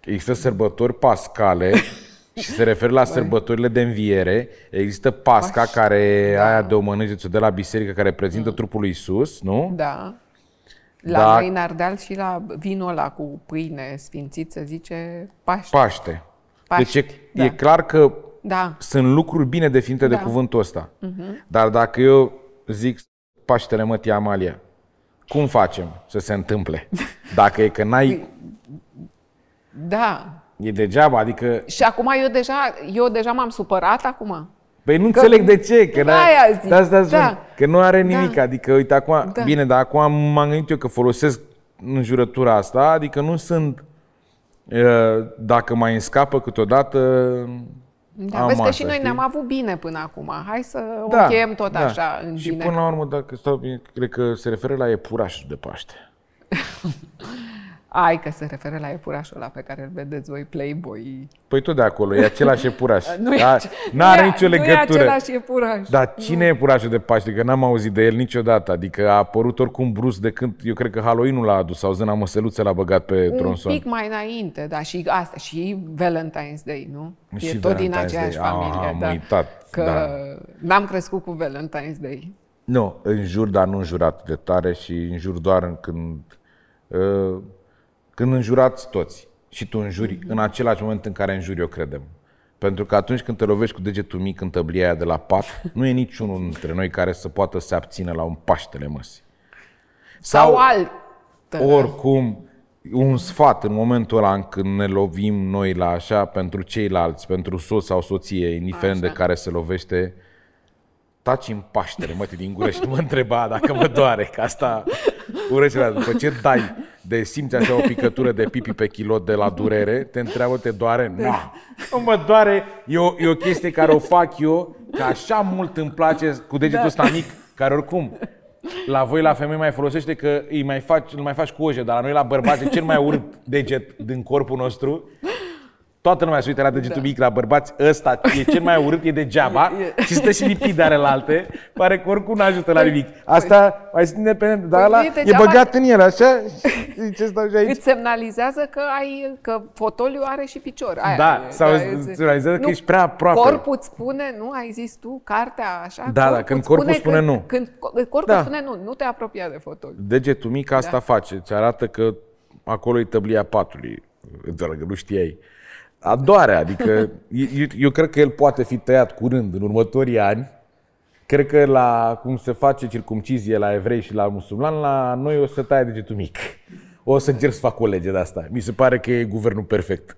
există sărbători pascale și se referă la sărbătorile de înviere. Există Pasca, Paști, care da. aia de o mănânci de la biserică, care prezintă trupul lui Isus, nu? Da. La Da. noi în Ardeal și la vinul ăla cu pâine sfințit se zice Paște. Paște. Paști, Deci e, da. e clar că Da. sunt lucruri bine definite de Da. Mhm. cuvântul ăsta. Dar dacă eu zic Paștele mătii Amalia, cum facem să se întâmple? Dacă e că n-ai, Da. E degeaba, adică Și acum eu deja, eu deja m-am supărat acum. Păi nu înțeleg de ce, că, n-a- Aia zic, de asta spun, da. că nu are nimic, Da. adică uite acum, Da. bine, dar acum m-am gândit eu că folosesc înjurătura asta, adică nu sunt, uh, dacă mai îmi scapă câteodată, Da, am vezi că asta, și noi știi? ne-am avut bine până acum. Hai să Da, o încheiem tot da. așa în Și bine. până la urmă, dacă stau bine, cred că se referă la iepurașul de Paște. Ai că se referă la iepurașul ăla pe care îl vedeți voi, Playboy. Păi tot de acolo, e același iepuraș. Nu e, Da, ace- N-are nu e- nicio Nu e legătură. același iepuraș. Dar cine e iepurașul de Paște? Că n-am auzit de el niciodată. Adică a apărut oricum brusc de când, eu cred că Halloween-ul l-a adus sau zâna măsăluță l-a băgat pe Un tronson. pic mai înainte, da, și asta, și Valentine's Day, nu? Și e tot din Valentine's aceeași Day. familie, Am da. uitat, Că da. n-am crescut cu Valentine's Day. Nu, înjur, dar nu înjurat de tare și înjur doar în când, uh, când înjurați toți. Și tu înjuri în același moment în care înjuri eu credem. Pentru că atunci când te lovești cu degetul mic în tăblia aia de la pat, nu e niciunul dintre noi care să poată să se abțină la un paștele măsii. Sau, alt. Oricum, un sfat în momentul ăla în când ne lovim noi la așa pentru ceilalți, pentru soț sau soție, indiferent Așa. de care se lovește, taci în paștere, mă, din gură și nu mă întreba dacă mă doare, că asta urăște După ce dai de simți așa o picătură de pipi pe kilot de la durere, te întreabă, te doare? Nu, nu mă doare, e o, e o chestie care o fac eu, că așa mult îmi place cu degetul ăsta mic, care oricum la voi, la femei, mai folosește că îi mai faci, îl mai faci cu oje, dar la noi, la bărbați, e cel mai urât deget din corpul nostru. Toată lumea se uită la degetul Da. mic, la bărbați, ăsta e cel mai urât, e degeaba E- și stă și lipit de alte, pare că oricum nu ajută la nimic. Asta mai sunt independent, dar Păi ăla e e degeaba- băgat în el, așa, și zice, stau și aici. Îți semnalizează că ai că fotoliu are și picior. Aia Da, e, sau e- îți semnalizează că nu, ești prea aproape. Corpul îți spune, nu ai zis tu, cartea așa? Da, da, când îți corpul spune când, nu. Când co- corpul Da. spune nu, nu te apropia de fotoliu. Degetul mic asta Da. face, îți arată că acolo e tăblia patului, înțeleg că nu știai. A doare, adică eu, eu cred că el poate fi tăiat curând, în următorii ani. Cred că la cum se face circumcizie la evrei și la musulmani, la noi o să taie degetul mic. O să încerc să fac o lege de asta. Mi se pare că e guvernul perfect.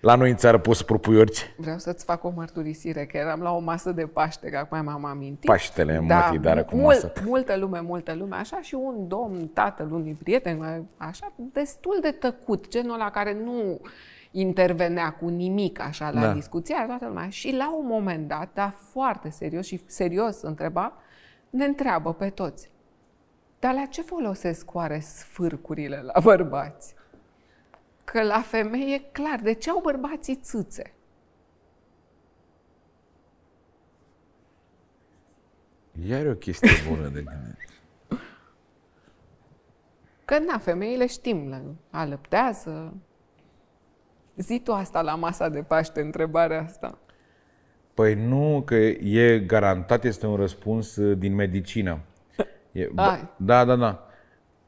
La noi în țară poți să propui orice. Vreau să-ți fac o mărturisire, că eram la o masă de Paște, că acum m-am amintit. Paștele, mătii, dar cu masă. multă lume, multă lume, așa și un domn, tatăl unui prieten, așa, destul de tăcut, genul ăla care nu intervenea cu nimic așa la Da. discuția, toată lumea. Și la un moment dat, dar foarte serios și serios întreba, ne întreabă pe toți. Dar la ce folosesc oare sfârcurile la bărbați? Că la femei e clar. De ce au bărbații țâțe? Iar e o chestie bună de gândit. Că na, femeile știm, la- alăptează. Zi tu asta la masa de Paște, întrebarea asta. Păi nu, că e garantat, este un răspuns uh, din medicină. E, bă, Ai. da, da, da.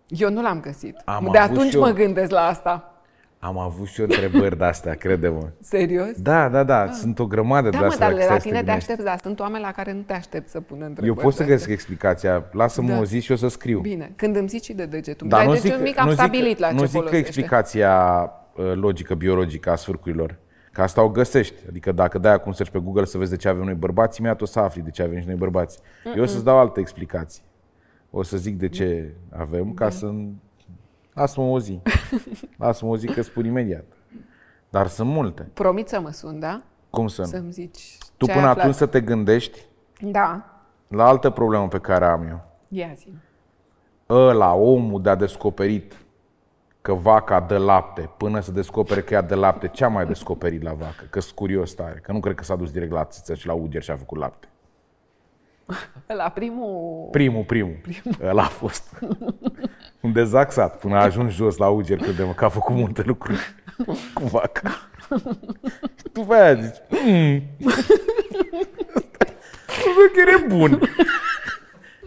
Eu nu l-am găsit. Am de avut atunci și eu. mă gândesc la asta. Am avut și eu întrebări de astea, crede-mă. Serios? Da, da, da, sunt o grămadă Da, de mă, astea. dar dacă la stai să tine te gândești. aștepți, dar sunt oameni la care nu te aștept să pună întrebări. Eu pot să de găsesc astea. explicația. Lasă-mă Da. o zi și o să scriu. Bine, când îmi zici și de degetul. Dar Dar nu degetul zic, mic am nu zic, stabilit la nu ce zic că folosește. explicația uh, logică, biologică a sfârcurilor. Că asta o găsești. Adică dacă dai acum search pe Google să vezi de ce avem noi bărbați, imediat o să afli de ce avem și noi bărbați. Eu o să-ți dau altă explicație. O să zic de ce avem, ca să... Lasă-mă o zi. Lasă-mă o zi că spun imediat. Dar sunt multe. Promit să mă sun, da? Cum să nu? Să-mi zici Tu ce până ai atunci aflat. să te gândești Da, la altă problemă pe care am eu. ia zi. Ăla, omul de-a descoperit că vaca dă lapte, până să descopere că ea dă lapte, ce a mai descoperit la vacă? Că sunt curios tare, că nu cred că s-a dus direct la țiță și la uger și a făcut lapte. La primul... Primul, primul. Ăla a fost. Un dezaxat până a ajuns jos la uger, credem că a făcut multe lucruri. cu vaca. Și după aia zici, mm. chiar e bun.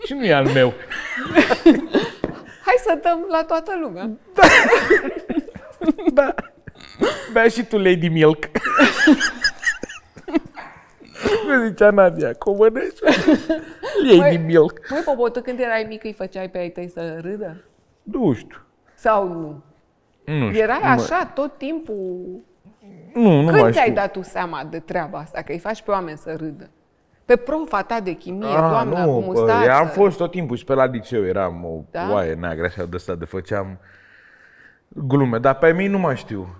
Și nu e al meu. Hai să dăm la toată lumea. Da. Bea și tu Lady Milk. Cum zicea Nadia, comănești? Lady Măi, Milk. Măi, Popo, tu când erai mic îi făceai pe ai tăi să râdă? Nu știu. Sau nu? Nu știu. Erai nu mă- așa tot timpul? Nu, nu Când mai ți-ai știu. dat tu seama de treaba asta, că îi faci pe oameni să râdă? Pe profa ta de chimie, Ah, doamna nu, cu bă, mustață. eu am fost tot timpul și pe la liceu, eram o Da? oaie neagră așa de asta de făceam glume, dar pe mine nu mai știu.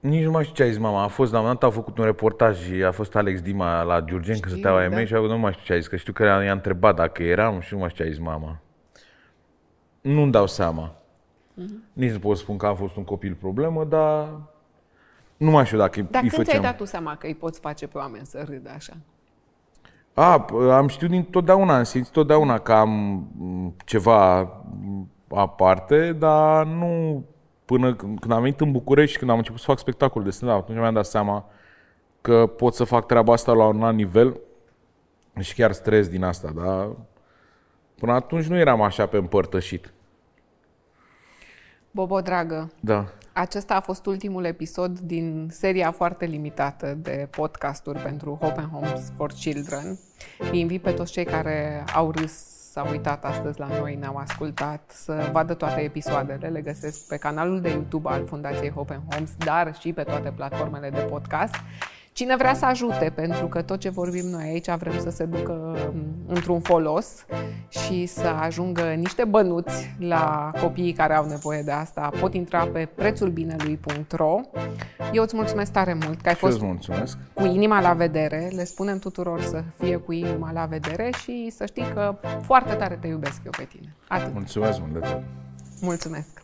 Nici nu mai știu ce a zis mama. A fost, la un moment dat, a făcut un reportaj și a fost Alex Dima la Giurgen, că Știu, stăteau ai da. mei și nu mai știu ce a zis, că știu că i-a întrebat dacă eram și nu mai știu ce a zis mama. Nu-mi dau seama. Mhm. Nici nu pot spun că am fost un copil problemă, dar nu mai știu dacă Dar îi când ți-ai făceam. dat tu seama că îi poți face pe oameni să râdă așa? A, p- am știut din totdeauna, am simțit totdeauna că am m, ceva m, aparte, dar nu până când când am venit în București și când am început să fac spectacol de stand atunci mi-am dat seama că pot să fac treaba asta la un alt nivel și chiar stres din asta, dar până atunci nu eram așa pe împărtășit. Bobo, dragă, Da. Acesta a fost ultimul episod din seria foarte limitată de podcasturi pentru Open Homes for Children. Îi invit pe toți cei care au râs, s-au uitat astăzi la noi, ne-au ascultat, să vadă toate episoadele. Le găsesc pe canalul de YouTube al Fundației Open Homes, dar și pe toate platformele de podcast. Cine vrea să ajute, pentru că tot ce vorbim noi aici vrem să se ducă um, într-un folos și să ajungă niște bănuți la copiii care au nevoie de asta, pot intra pe prețulbinelui.ro. Eu îți mulțumesc tare mult că ai Și eu fost îți mulțumesc. cu inima la vedere. Le spunem tuturor să fie cu inima la vedere și să știi că foarte tare te iubesc eu pe tine. Atât. Mulțumesc mult de tot. Mulțumesc!